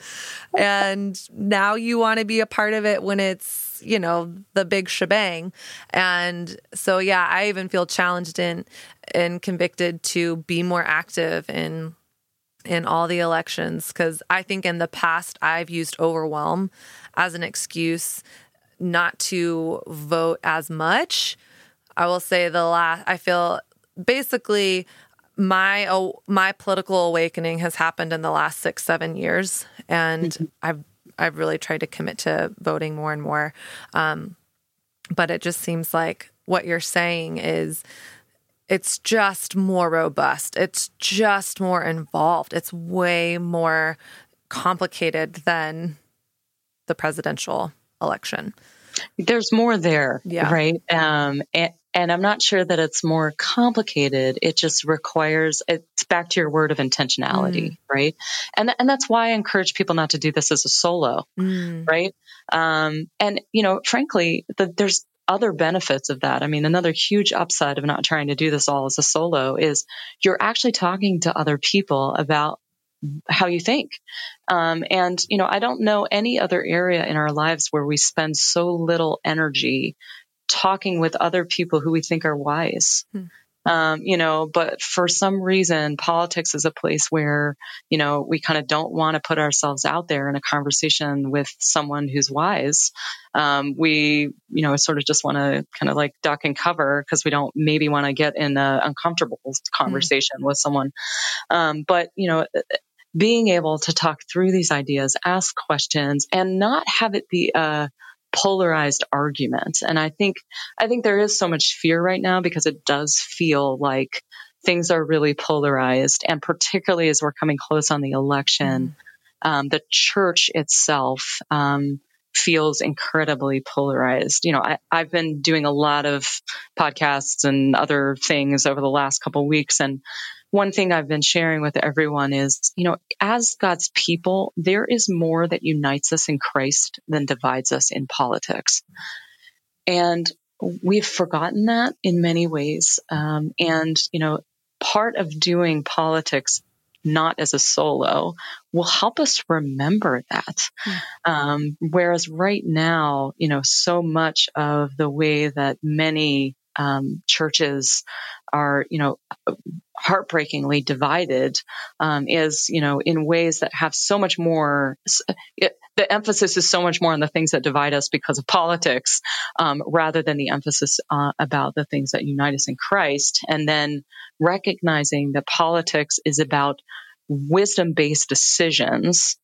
And now you want to be a part of it when it's, you know, the big shebang. And so yeah, I even feel challenged and and convicted to be more active in in all the elections cuz I think in the past I've used overwhelm as an excuse not to vote as much. I will say the last I feel basically my oh, my political awakening has happened in the last six seven years, and mm-hmm. I've I've really tried to commit to voting more and more. Um, but it just seems like what you're saying is it's just more robust. It's just more involved. It's way more complicated than the presidential election. There's more there, yeah. right? Um, and, and I'm not sure that it's more complicated. It just requires, it's back to your word of intentionality, mm. right? And, and that's why I encourage people not to do this as a solo, mm. right? Um, and, you know, frankly, the, there's other benefits of that. I mean, another huge upside of not trying to do this all as a solo is you're actually talking to other people about how you think. Um, and, you know, I don't know any other area in our lives where we spend so little energy talking with other people who we think are wise. Hmm. Um, you know, but for some reason, politics is a place where, you know, we kind of don't want to put ourselves out there in a conversation with someone who's wise. Um, we, you know, sort of just want to kind of like duck and cover because we don't maybe want to get in an uncomfortable conversation mm. with someone. Um, but, you know, being able to talk through these ideas, ask questions, and not have it be a polarized argument. And I think, I think there is so much fear right now because it does feel like things are really polarized. And particularly as we're coming close on the election, mm. um, the church itself, um, feels incredibly polarized. You know, I, have been doing a lot of podcasts and other things over the last couple weeks, and one thing I've been sharing with everyone is, you know, as God's people, there is more that unites us in Christ than divides us in politics. And we've forgotten that in many ways. Um, and, you know, part of doing politics not as a solo will help us remember that. Mm. Um, whereas right now, you know, so much of the way that many um, churches are, you know, heartbreakingly divided um, is, you know, in ways that have so much more. It, the emphasis is so much more on the things that divide us because of politics, um, rather than the emphasis uh, about the things that unite us in Christ. And then recognizing that politics is about wisdom-based decisions.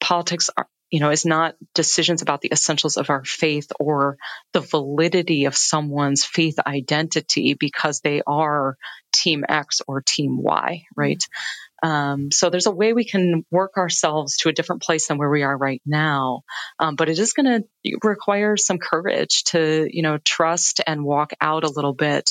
Politics are, you know, is not decisions about the essentials of our faith or the validity of someone's faith identity because they are team X or team Y, right? Mm-hmm. Um, so there's a way we can work ourselves to a different place than where we are right now. Um, but it is going to require some courage to, you know, trust and walk out a little bit,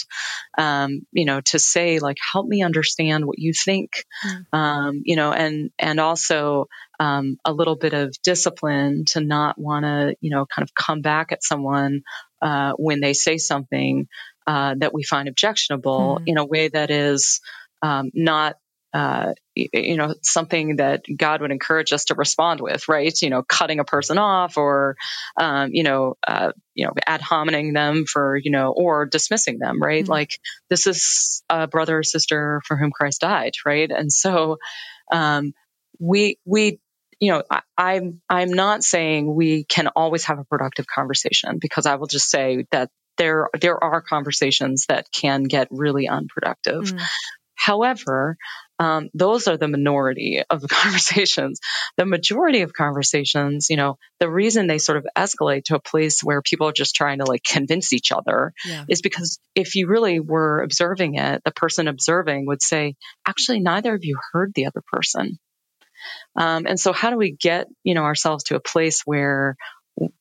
um, you know, to say like, help me understand what you think, mm. you know, and, and also, um, a little bit of discipline to not want to, you know, kind of come back at someone, uh, when they say something, uh, that we find objectionable mm. in a way that is, um, not uh, you know, something that God would encourage us to respond with, right? You know, cutting a person off or, um, you know, uh, you know, ad hominem them for, you know, or dismissing them, right? Mm-hmm. Like this is a brother or sister for whom Christ died, right? And so, um, we, we, you know, I, I'm, I'm not saying we can always have a productive conversation because I will just say that there, there are conversations that can get really unproductive. Mm. However, um, those are the minority of the conversations. The majority of conversations, you know, the reason they sort of escalate to a place where people are just trying to like convince each other yeah. is because if you really were observing it, the person observing would say, actually, neither of you heard the other person. Um, and so how do we get, you know, ourselves to a place where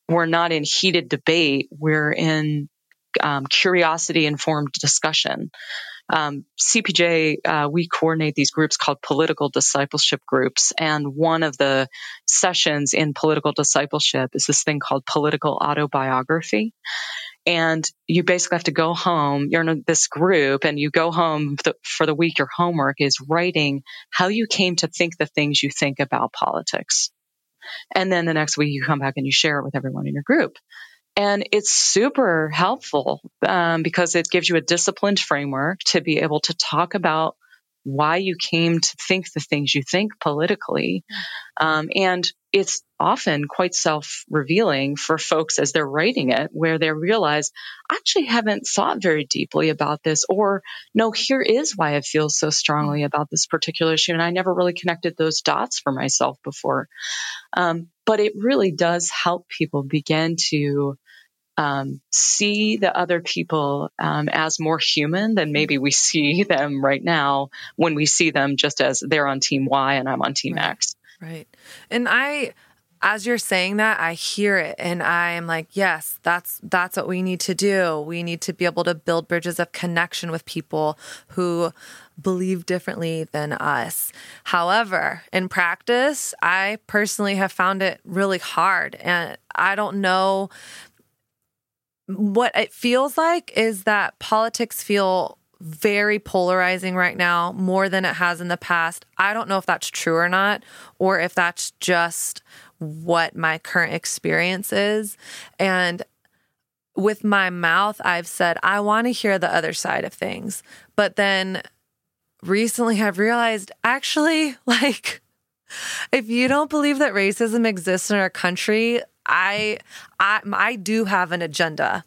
we're not in heated debate, we're in um, curiosity informed discussion um, CPJ, uh, we coordinate these groups called political discipleship groups. And one of the sessions in political discipleship is this thing called political autobiography. And you basically have to go home. You're in this group and you go home for the week. Your homework is writing how you came to think the things you think about politics. And then the next week you come back and you share it with everyone in your group. And it's super helpful um, because it gives you a disciplined framework to be able to talk about why you came to think the things you think politically. Um, and it's often quite self revealing for folks as they're writing it, where they realize, I actually haven't thought very deeply about this, or no, here is why I feel so strongly about this particular issue. And I never really connected those dots for myself before. Um, but it really does help people begin to um, see the other people um, as more human than maybe we see them right now when we see them just as they're on team Y and I'm on team right. X. Right. And I, as you're saying that, I hear it and I am like, yes, that's that's what we need to do. We need to be able to build bridges of connection with people who believe differently than us. However, in practice, I personally have found it really hard and I don't know what it feels like is that politics feel very polarizing right now, more than it has in the past. I don't know if that's true or not, or if that's just what my current experience is. And with my mouth, I've said, I want to hear the other side of things. But then recently I've realized actually, like, if you don't believe that racism exists in our country, I, I, I do have an agenda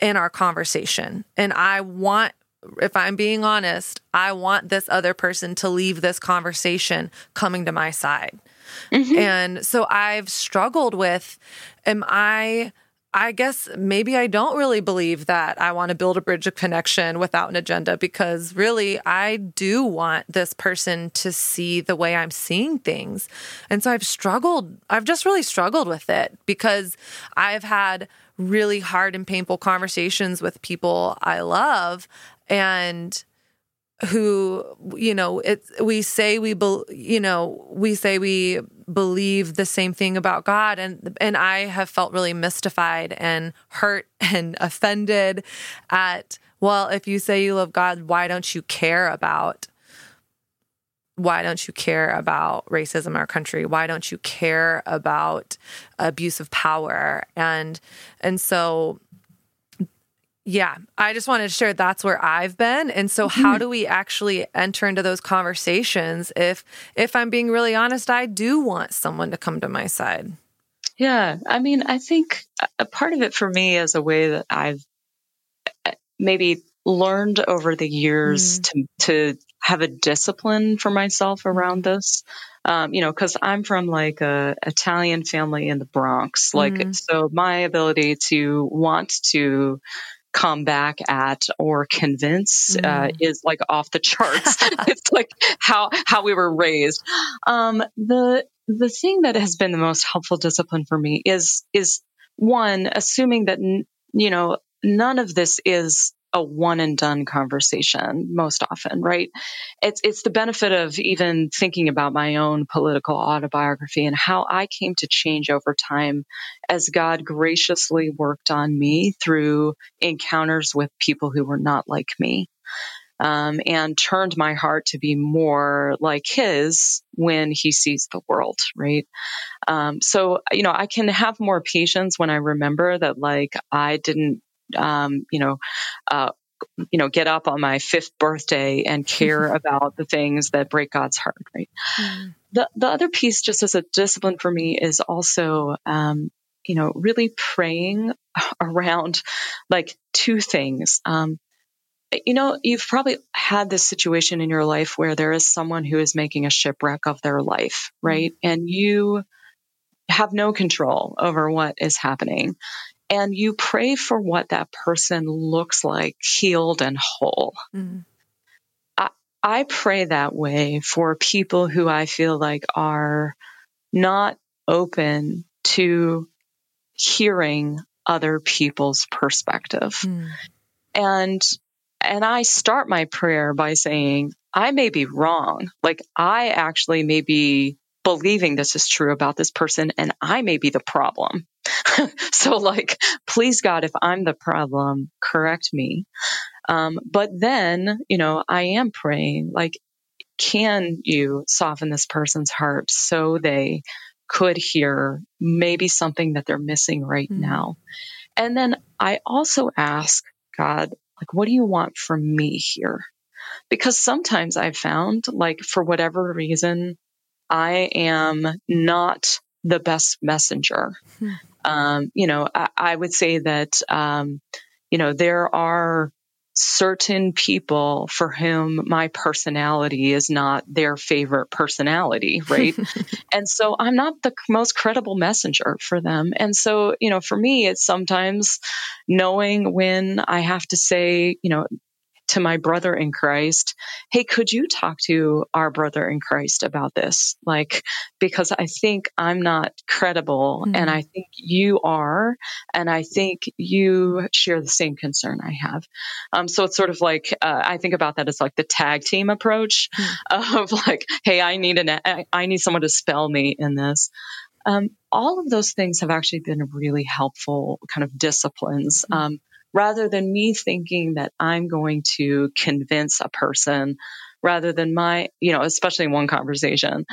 in our conversation. And I want, if I'm being honest, I want this other person to leave this conversation coming to my side. Mm-hmm. And so I've struggled with, am I, I guess maybe I don't really believe that I want to build a bridge of connection without an agenda because really I do want this person to see the way I'm seeing things. And so I've struggled, I've just really struggled with it because I've had really hard and painful conversations with people I love. And who you know it's we say we be, you know we say we believe the same thing about God. And and I have felt really mystified and hurt and offended at well if you say you love God why don't you care about why don't you care about racism in our country? Why don't you care about abuse of power? And and so yeah, I just wanted to share that's where I've been. And so how mm-hmm. do we actually enter into those conversations if if I'm being really honest, I do want someone to come to my side. Yeah, I mean, I think a part of it for me is a way that I've uh, maybe learned over the years mm. to to have a discipline for myself around this. Um, you know, because I'm from like a Italian family in the Bronx, like mm. so my ability to want to come back at or convince uh, mm. uh, is like off the charts. it's like how how we were raised. Um, the the thing that has been the most helpful discipline for me is is one assuming that you know none of this is a one and done conversation most often, right? It's it's the benefit of even thinking about my own political autobiography and how I came to change over time as God graciously worked on me through encounters with people who were not like me. Um, and turned my heart to be more like his when he sees the world, right? Um, so, you know, I can have more patience when I remember that, like, I didn't um, you know, uh, you know, get up on my fifth birthday and care about the things that break God's heart, right? Mm. The the other piece, just as a discipline for me, is also, um, you know, really praying around like two things. Um, you know, you've probably had this situation in your life where there is someone who is making a shipwreck of their life, right? Mm. And you have no control over what is happening and you pray for what that person looks like, healed and whole. Mm. I, I pray that way for people who I feel like are not open to hearing other people's perspective. Mm. And and I start my prayer by saying, I may be wrong. Like I actually may be believing this is true about this person and I may be the problem. so like, please God, if I'm the problem, correct me. Um, but then, you know, I am praying like, can you soften this person's heart so they could hear maybe something that they're missing right mm-hmm. now? And then I also ask God, like, what do you want from me here? Because sometimes I've found, like, for whatever reason, I am not the best messenger. Hmm. Um, you know, I, I, would say that, um, you know, there are certain people for whom my personality is not their favorite personality, right? and so I'm not the most credible messenger for them. And so, you know, for me, it's sometimes knowing when I have to say, you know, to my brother in Christ, hey, could you talk to our brother in Christ about this? Like, because I think I'm not credible mm-hmm. and I think you are, and I think you share the same concern I have. Um, so it's sort of like, uh, I think about that as like the tag team approach mm-hmm. of like, hey, I need an, I need someone to spell me in this. Um, all of those things have actually been really helpful kind of disciplines. Mm-hmm. Um, rather than me thinking that I'm going to convince a person rather than my, you know, especially in one conversation,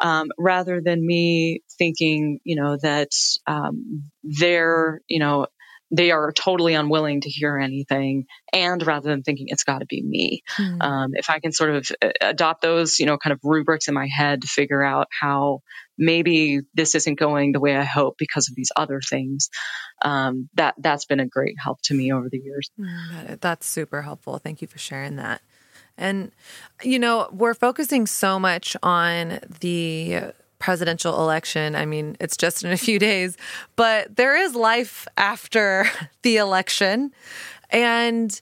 um, rather than me thinking, you know, that um, they're, you know, they are totally unwilling to hear anything and rather than thinking it's got to be me hmm. um, if i can sort of uh, adopt those you know kind of rubrics in my head to figure out how maybe this isn't going the way i hope because of these other things um, that that's been a great help to me over the years mm, that's super helpful thank you for sharing that and you know we're focusing so much on the presidential election. I mean, it's just in a few days, but there is life after the election. And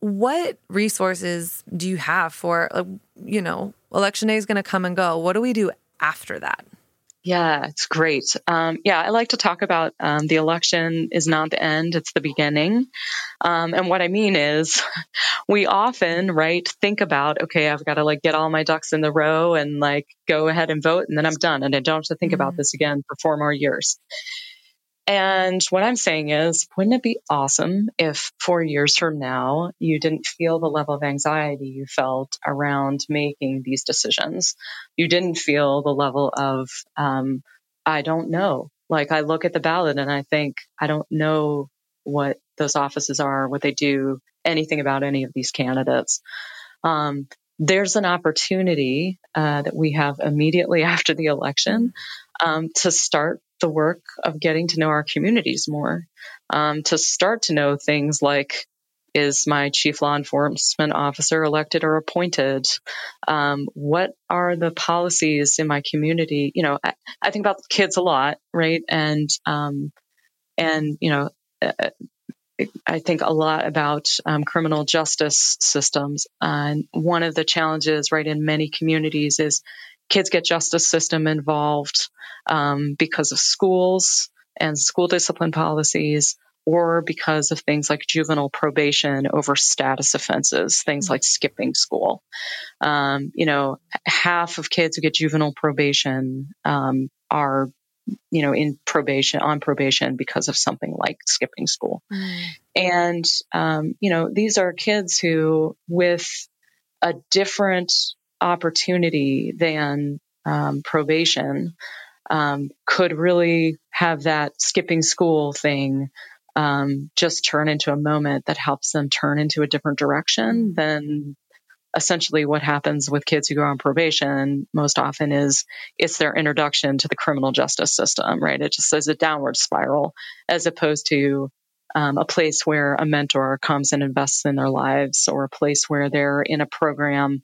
what resources do you have for, you know, election day is going to come and go. What do we do after that? Yeah, it's great. Um, yeah, I like to talk about um, the election is not the end, it's the beginning. Um, and what I mean is, we often, right, think about, okay, I've got to like get all my ducks in the row and like go ahead and vote, and then I'm done. And I don't have to think mm-hmm. about this again for four more years. And what I'm saying is, wouldn't it be awesome if four years from now you didn't feel the level of anxiety you felt around making these decisions? You didn't feel the level of, um, I don't know. Like I look at the ballot and I think, I don't know what those offices are, what they do, anything about any of these candidates. Um, there's an opportunity uh, that we have immediately after the election um, to start the work of getting to know our communities more, um, to start to know things like is my chief law enforcement officer elected or appointed? Um, what are the policies in my community? You know, I, I think about kids a lot, right? And um, and you know, uh, I think a lot about um, criminal justice systems. And one of the challenges, right, in many communities is kids get justice system involved um, because of schools and school discipline policies or because of things like juvenile probation over status offenses, things like skipping school. Um, you know, half of kids who get juvenile probation um, are, you know, in probation, on probation because of something like skipping school. Mm. And, um, you know, these are kids who, with a different opportunity than um, probation, um, could really have that skipping school thing um, just turn into a moment that helps them turn into a different direction than essentially what happens with kids who go on probation most often is it's their introduction to the criminal justice system, right? It just is a downward spiral as opposed to um, a place where a mentor comes and invests in their lives or a place where they're in a program,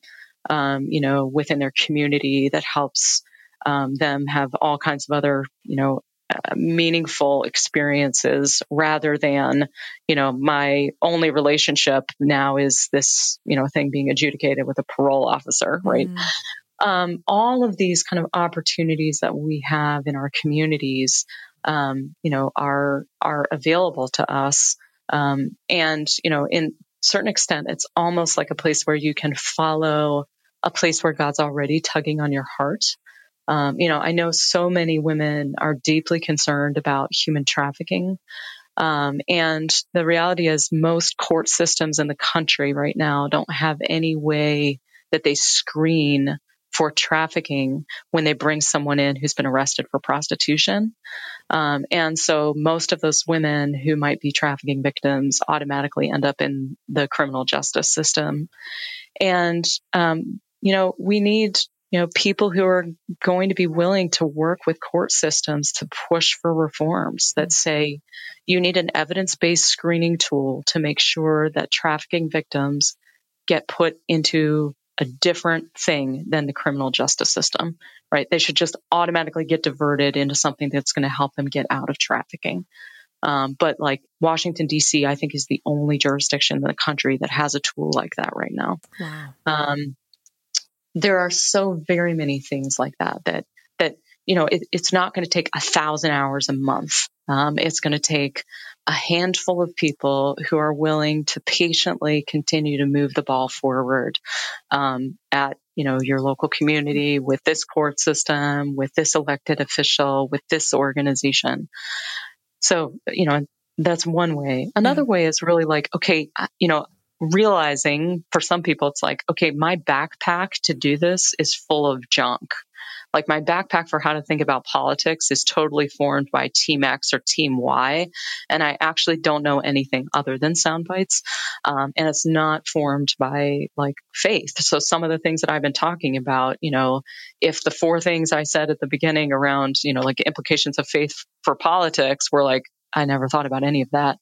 um, you know, within their community that helps um, them have all kinds of other, you know, uh, meaningful experiences rather than, you know, my only relationship now is this, you know, thing being adjudicated with a parole officer, right? Mm. Um, all of these kind of opportunities that we have in our communities, um, you know, are are available to us, um, and you know, in certain extent, it's almost like a place where you can follow a place where God's already tugging on your heart. Um, you know, I know so many women are deeply concerned about human trafficking. Um, and the reality is, most court systems in the country right now don't have any way that they screen for trafficking when they bring someone in who's been arrested for prostitution. Um, and so most of those women who might be trafficking victims automatically end up in the criminal justice system. And, um, you know, we need you know, people who are going to be willing to work with court systems to push for reforms that say you need an evidence based screening tool to make sure that trafficking victims get put into a different thing than the criminal justice system, right? They should just automatically get diverted into something that's going to help them get out of trafficking. Um, but like Washington, D.C., I think is the only jurisdiction in the country that has a tool like that right now. Wow. Um, there are so very many things like that that that you know it, it's not going to take a thousand hours a month. Um, it's going to take a handful of people who are willing to patiently continue to move the ball forward um, at you know your local community with this court system with this elected official with this organization. So you know that's one way. Another mm-hmm. way is really like okay you know realizing for some people, it's like, okay, my backpack to do this is full of junk. Like my backpack for how to think about politics is totally formed by Team X or Team Y. And I actually don't know anything other than sound bites. Um, and it's not formed by like faith. So some of the things that I've been talking about, you know, if the four things I said at the beginning around, you know, like implications of faith for politics were like, I never thought about any of that.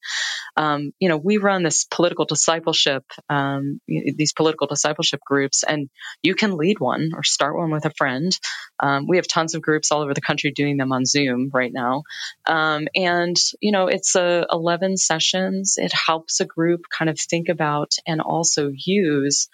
Um, you know, we run this political discipleship, um, these political discipleship groups, and you can lead one or start one with a friend. Um, we have tons of groups all over the country doing them on Zoom right now, um, and you know, it's a 11 sessions. It helps a group kind of think about and also use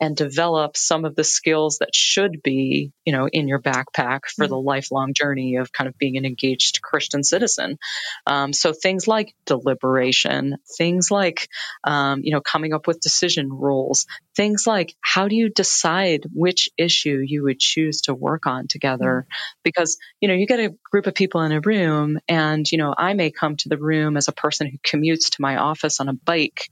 and develop some of the skills that should be, you know, in your backpack for mm-hmm. the lifelong journey of kind of being an engaged Christian citizen. Um, so things like deliberation, things like, um, you know, coming up with decision rules, things like how do you decide which issue you would choose to work on together? Mm-hmm. Because, you know, you get a group of people in a room and, you know, I may come to the room as a person who commutes to my office on a bike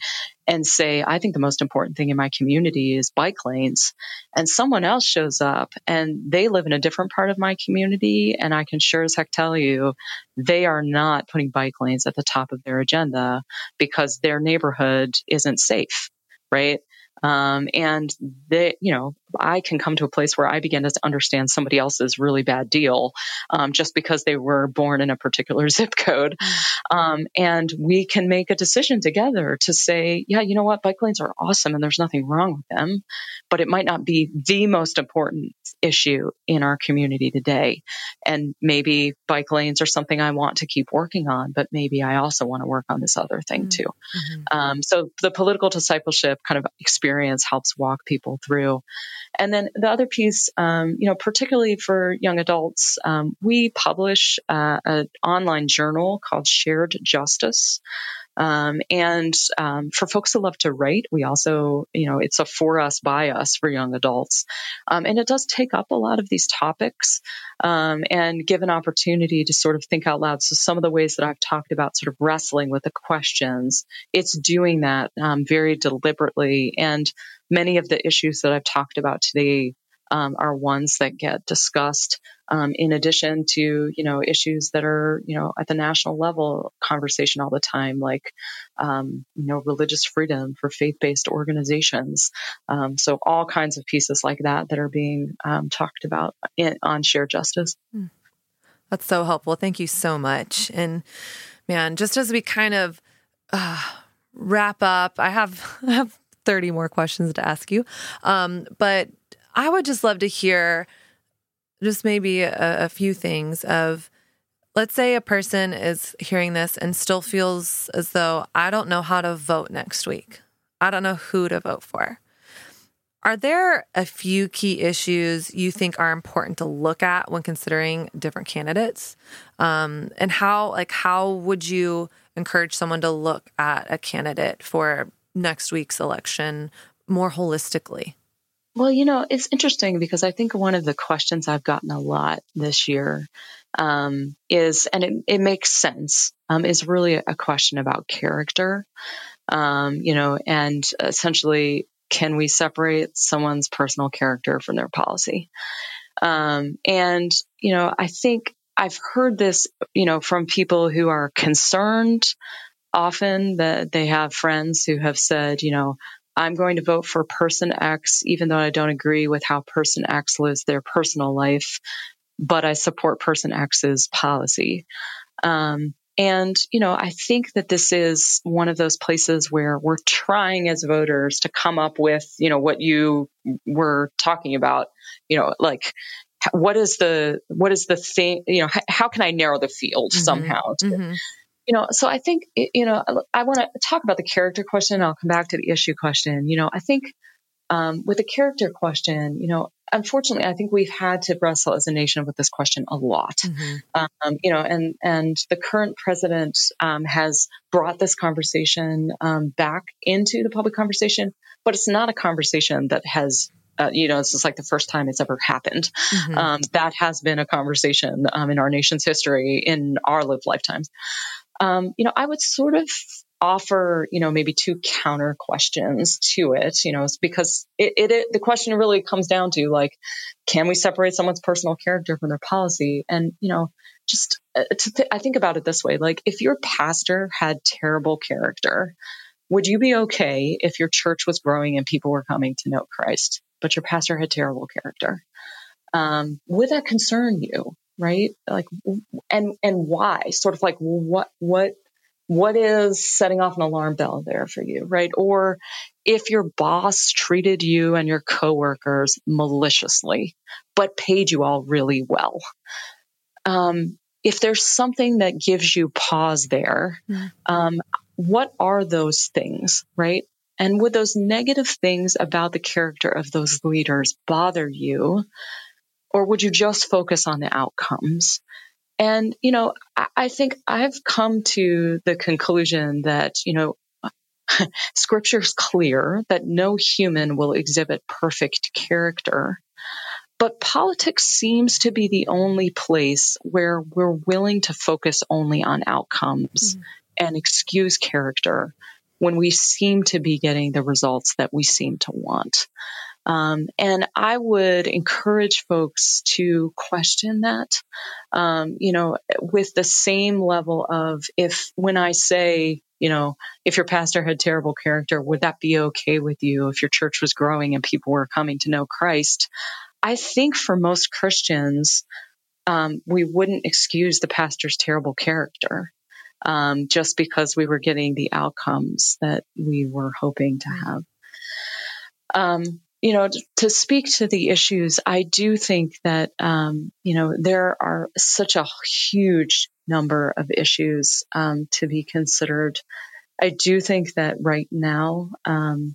and say, I think the most important thing in my community is bike lanes. And someone else shows up and they live in a different part of my community. And I can sure as heck tell you, they are not putting bike lanes at the top of their agenda because their neighborhood isn't safe, right? Um, and they, you know, I can come to a place where I begin to understand somebody else's really bad deal um, just because they were born in a particular zip code. Mm. Um, and we can make a decision together to say, yeah, you know what, bike lanes are awesome and there's nothing wrong with them, but it might not be the most important issue in our community today. And maybe bike lanes are something I want to keep working on, but maybe I also want to work on this other thing mm. too. Mm-hmm. Um, so the political discipleship kind of experience helps walk people through. And then the other piece, um, you know, particularly for young adults, um, we publish uh, an online journal called Shared Justice. Um, and um, for folks who love to write, we also, you know, it's a for us by us for young adults. Um, and it does take up a lot of these topics um, and give an opportunity to sort of think out loud. So some of the ways that I've talked about sort of wrestling with the questions, it's doing that um, very deliberately. And many of the issues that I've talked about today um, are ones that get discussed um, in addition to you know issues that are you know at the national level conversation all the time like um, you know religious freedom for faith-based organizations. Um, so all kinds of pieces like that that are being um, talked about in, on shared justice. Hmm. that's so helpful. Thank you so much. And man just as we kind of uh, wrap up i have i have 30 more questions to ask you. Um, but I would just love to hear just maybe a, a few things of let's say a person is hearing this and still feels as though I don't know how to vote next week. I don't know who to vote for. Are there a few key issues you think are important to look at when considering different candidates? Um, and how, like, how would you encourage someone to look at a candidate for next week's election more holistically? Well, you know, it's interesting because I think one of the questions I've gotten a lot this year um, is, and it, it makes sense, um, is really a question about character. Um, you know, and essentially, can we separate someone's personal character from their policy? Um, and, you know, I think I've heard this, you know, from people who are concerned often that they have friends who have said, you know, I'm going to vote for person X, even though I don't agree with how person X lives their personal life, but I support person X's policy. Um, and, you know, I think that this is one of those places where we're trying as voters to come up with, you know, what you were talking about, you know, like, what is the, what is the thing, you know, how, how can I narrow the field mm-hmm. somehow to, mm-hmm you know, so I think, you know, I want to talk about the character question. I'll come back to the issue question. You know, I think um, with the character question, you know, unfortunately, I think we've had to wrestle as a nation with this question a lot. Mm-hmm. Um, you know, and and the current president um, has brought this conversation um, back into the public conversation, but it's not a conversation that has. Uh, you know, this is like the first time it's ever happened. Mm-hmm. Um, that has been a conversation um, in our nation's history in our lived lifetimes um, you know, I would sort of offer, you know, maybe two counter questions to it, you know, because it, it, it, the question really comes down to like, can we separate someone's personal character from their policy? And, you know, just uh, to th- I think about it this way, like if your pastor had terrible character, would you be okay if your church was growing and people were coming to know Christ, but your pastor had terrible character? Um, would that concern you? Right? Like, and, and why? Sort of like, what, what, what is setting off an alarm bell there for you, right? Or if your boss treated you and your coworkers maliciously, but paid you all really well. Um, if there's something that gives you pause there, mm. um, what are those things, right? And would those negative things about the character of those leaders bother you? Or would you just focus on the outcomes? And, you know, I, I think I've come to the conclusion that, you know, scripture is clear that no human will exhibit perfect character. But politics seems to be the only place where we're willing to focus only on outcomes mm. and excuse character when we seem to be getting the results that we seem to want. Um, and I would encourage folks to question that, um, you know, with the same level of if when I say, you know, if your pastor had terrible character, would that be okay with you if your church was growing and people were coming to know Christ? I think for most Christians, um, we wouldn't excuse the pastor's terrible character um, just because we were getting the outcomes that we were hoping to have. Um, you know, to speak to the issues, I do think that, um, you know, there are such a huge number of issues um, to be considered. I do think that right now, um,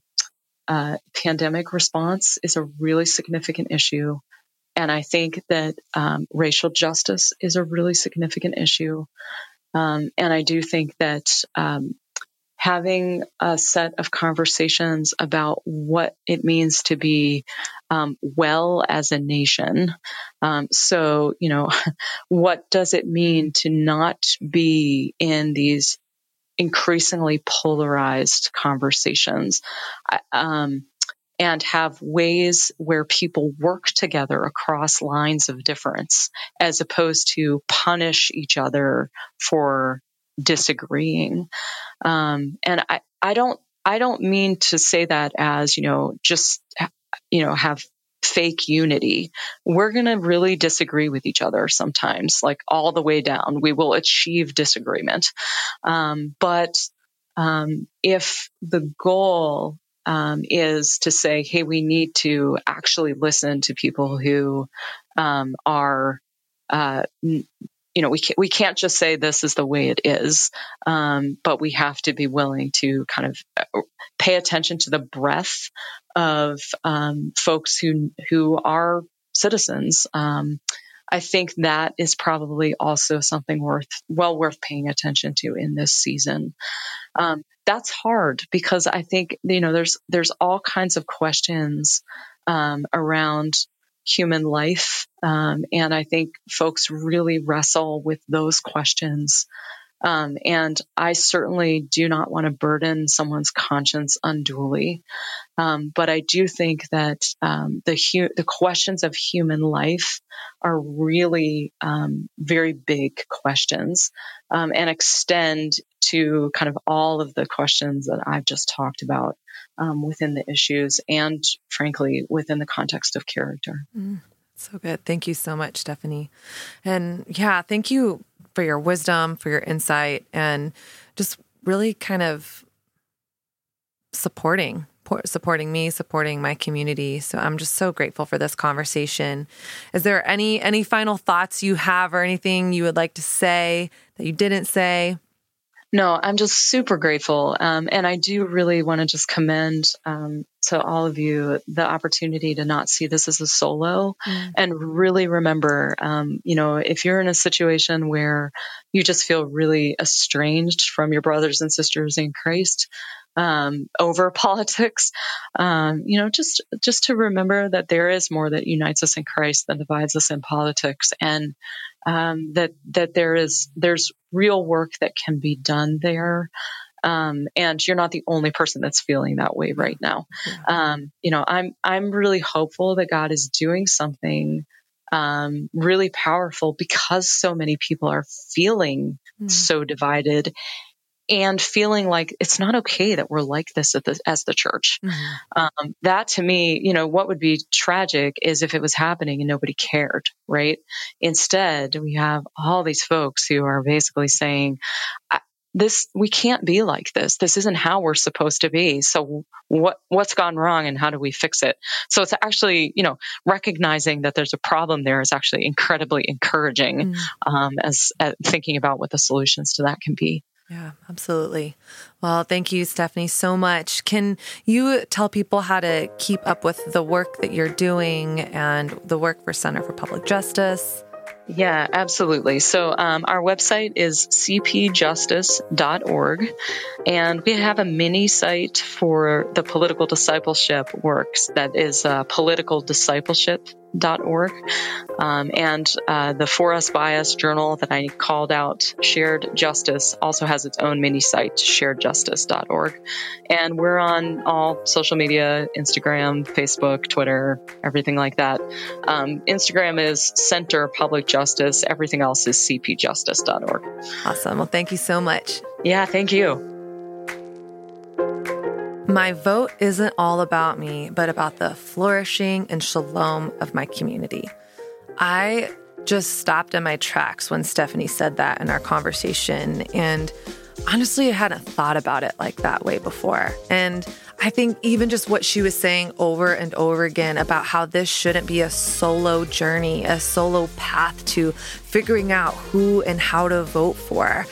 uh, pandemic response is a really significant issue. And I think that um, racial justice is a really significant issue. Um, and I do think that um, having a set of conversations about what it means to be um, well as a nation. Um, so, you know, what does it mean to not be in these increasingly polarized conversations? Um, and have ways where people work together across lines of difference as opposed to punish each other for disagreeing. Um, and I, I don't, I don't mean to say that as, you know, just, you know, have fake unity. We're going to really disagree with each other sometimes, like all the way down. We will achieve disagreement. Um, but um, if the goal um, is to say, hey, we need to actually listen to people who um, are, uh, you know, we can't, we can't just say this is the way it is, um, but we have to be willing to kind of uh, pay attention to the breadth of um, folks who who are citizens. Um, I think that is probably also something worth well worth paying attention to in this season. Um, that's hard because I think you know there's there's all kinds of questions um, around human life, um, and I think folks really wrestle with those questions. Um, and I certainly do not want to burden someone's conscience unduly. Um, but I do think that um, the hu- the questions of human life are really um, very big questions um, and extend to kind of all of the questions that I've just talked about um, within the issues and, frankly, within the context of character. Mm, so good. Thank you so much, Stephanie. And yeah, thank you for your wisdom, for your insight, and just really kind of supporting supporting me supporting my community so i'm just so grateful for this conversation is there any any final thoughts you have or anything you would like to say that you didn't say no, I'm just super grateful. Um, and I do really want to just commend um, to all of you the opportunity to not see this as a solo mm. and really remember, um, you know, if you're in a situation where you just feel really estranged from your brothers and sisters in Christ, um, over politics. Um, you know, just just to remember that there is more that unites us in Christ than divides us in politics, and um, that that there is there's real work that can be done there. Um, and you're not the only person that's feeling that way right now. Um, you know, I'm I'm really hopeful that God is doing something um, really powerful because so many people are feeling mm. so divided and feeling like it's not okay that we're like this the, as the church. Mm-hmm. Um, that to me, you know, what would be tragic is if it was happening and nobody cared, right? Instead, we have all these folks who are basically saying, this we can't be like this this isn't how we're supposed to be so what what's gone wrong and how do we fix it so it's actually you know recognizing that there's a problem there is actually incredibly encouraging mm. um, as, as thinking about what the solutions to that can be Yeah, absolutely. Well, thank you, Stephanie, so much. Can you tell people how to keep up with the work that you're doing and the work for Center for Public Justice? Yeah, absolutely. So um, our website is cpjustice.org, and we have a mini site for the political discipleship works that is uh, politicaldiscipleship.org. Um, and uh, the For Us By Us journal that I called out, Shared Justice, also has its own mini site, sharedjustice.org. And we're on all social media Instagram, Facebook, Twitter, everything like that. Um, Instagram is Center Public Justice, everything else is cpjustice.org. Awesome. Well, thank you so much. Yeah, thank you. My vote isn't all about me, but about the flourishing and shalom of my community. I just stopped in my tracks when Stephanie said that in our conversation. And honestly, I hadn't thought about it like that way before. And I think even just what she was saying over and over again about how this shouldn't be a solo journey, a solo path to figuring out who and how to vote for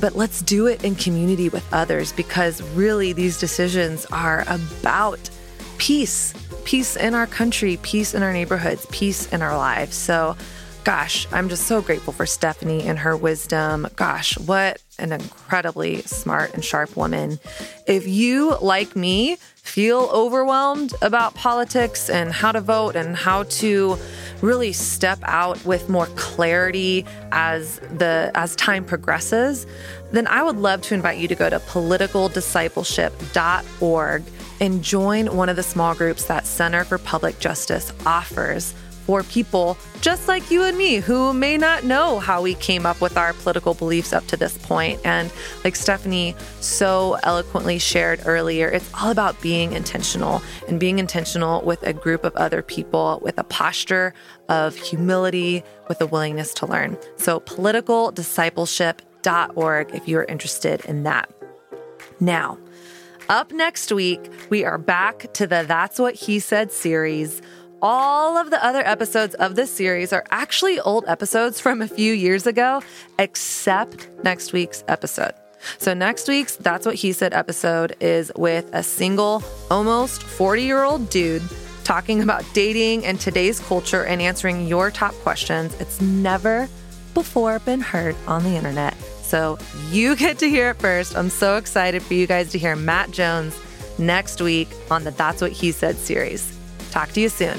but let's do it in community with others because really these decisions are about peace peace in our country, peace in our neighborhoods, peace in our lives. So, gosh, I'm just so grateful for Stephanie and her wisdom. Gosh, what an incredibly smart and sharp woman. If you, like me, feel overwhelmed about politics and how to vote and how to really step out with more clarity as the as time progresses, then I would love to invite you to go to politicaldiscipleship.org and join one of the small groups that Center for Public Justice offers for people just like you and me who may not know how we came up with our political beliefs up to this point. And like Stephanie so eloquently shared earlier, it's all about being intentional and being intentional with a group of other people with a posture of humility, with a willingness to learn. So, politicaldiscipleship.org if you're interested in that. Now, up next week, we are back to the That's What He Said series. All of the other episodes of this series are actually old episodes from a few years ago, except next week's episode. So, next week's That's What He Said episode is with a single, almost 40 year old dude talking about dating and today's culture and answering your top questions. It's never before been heard on the internet. So you get to hear it first. I'm so excited for you guys to hear Matt Jones next week on the That's What He Said series. Talk to you soon.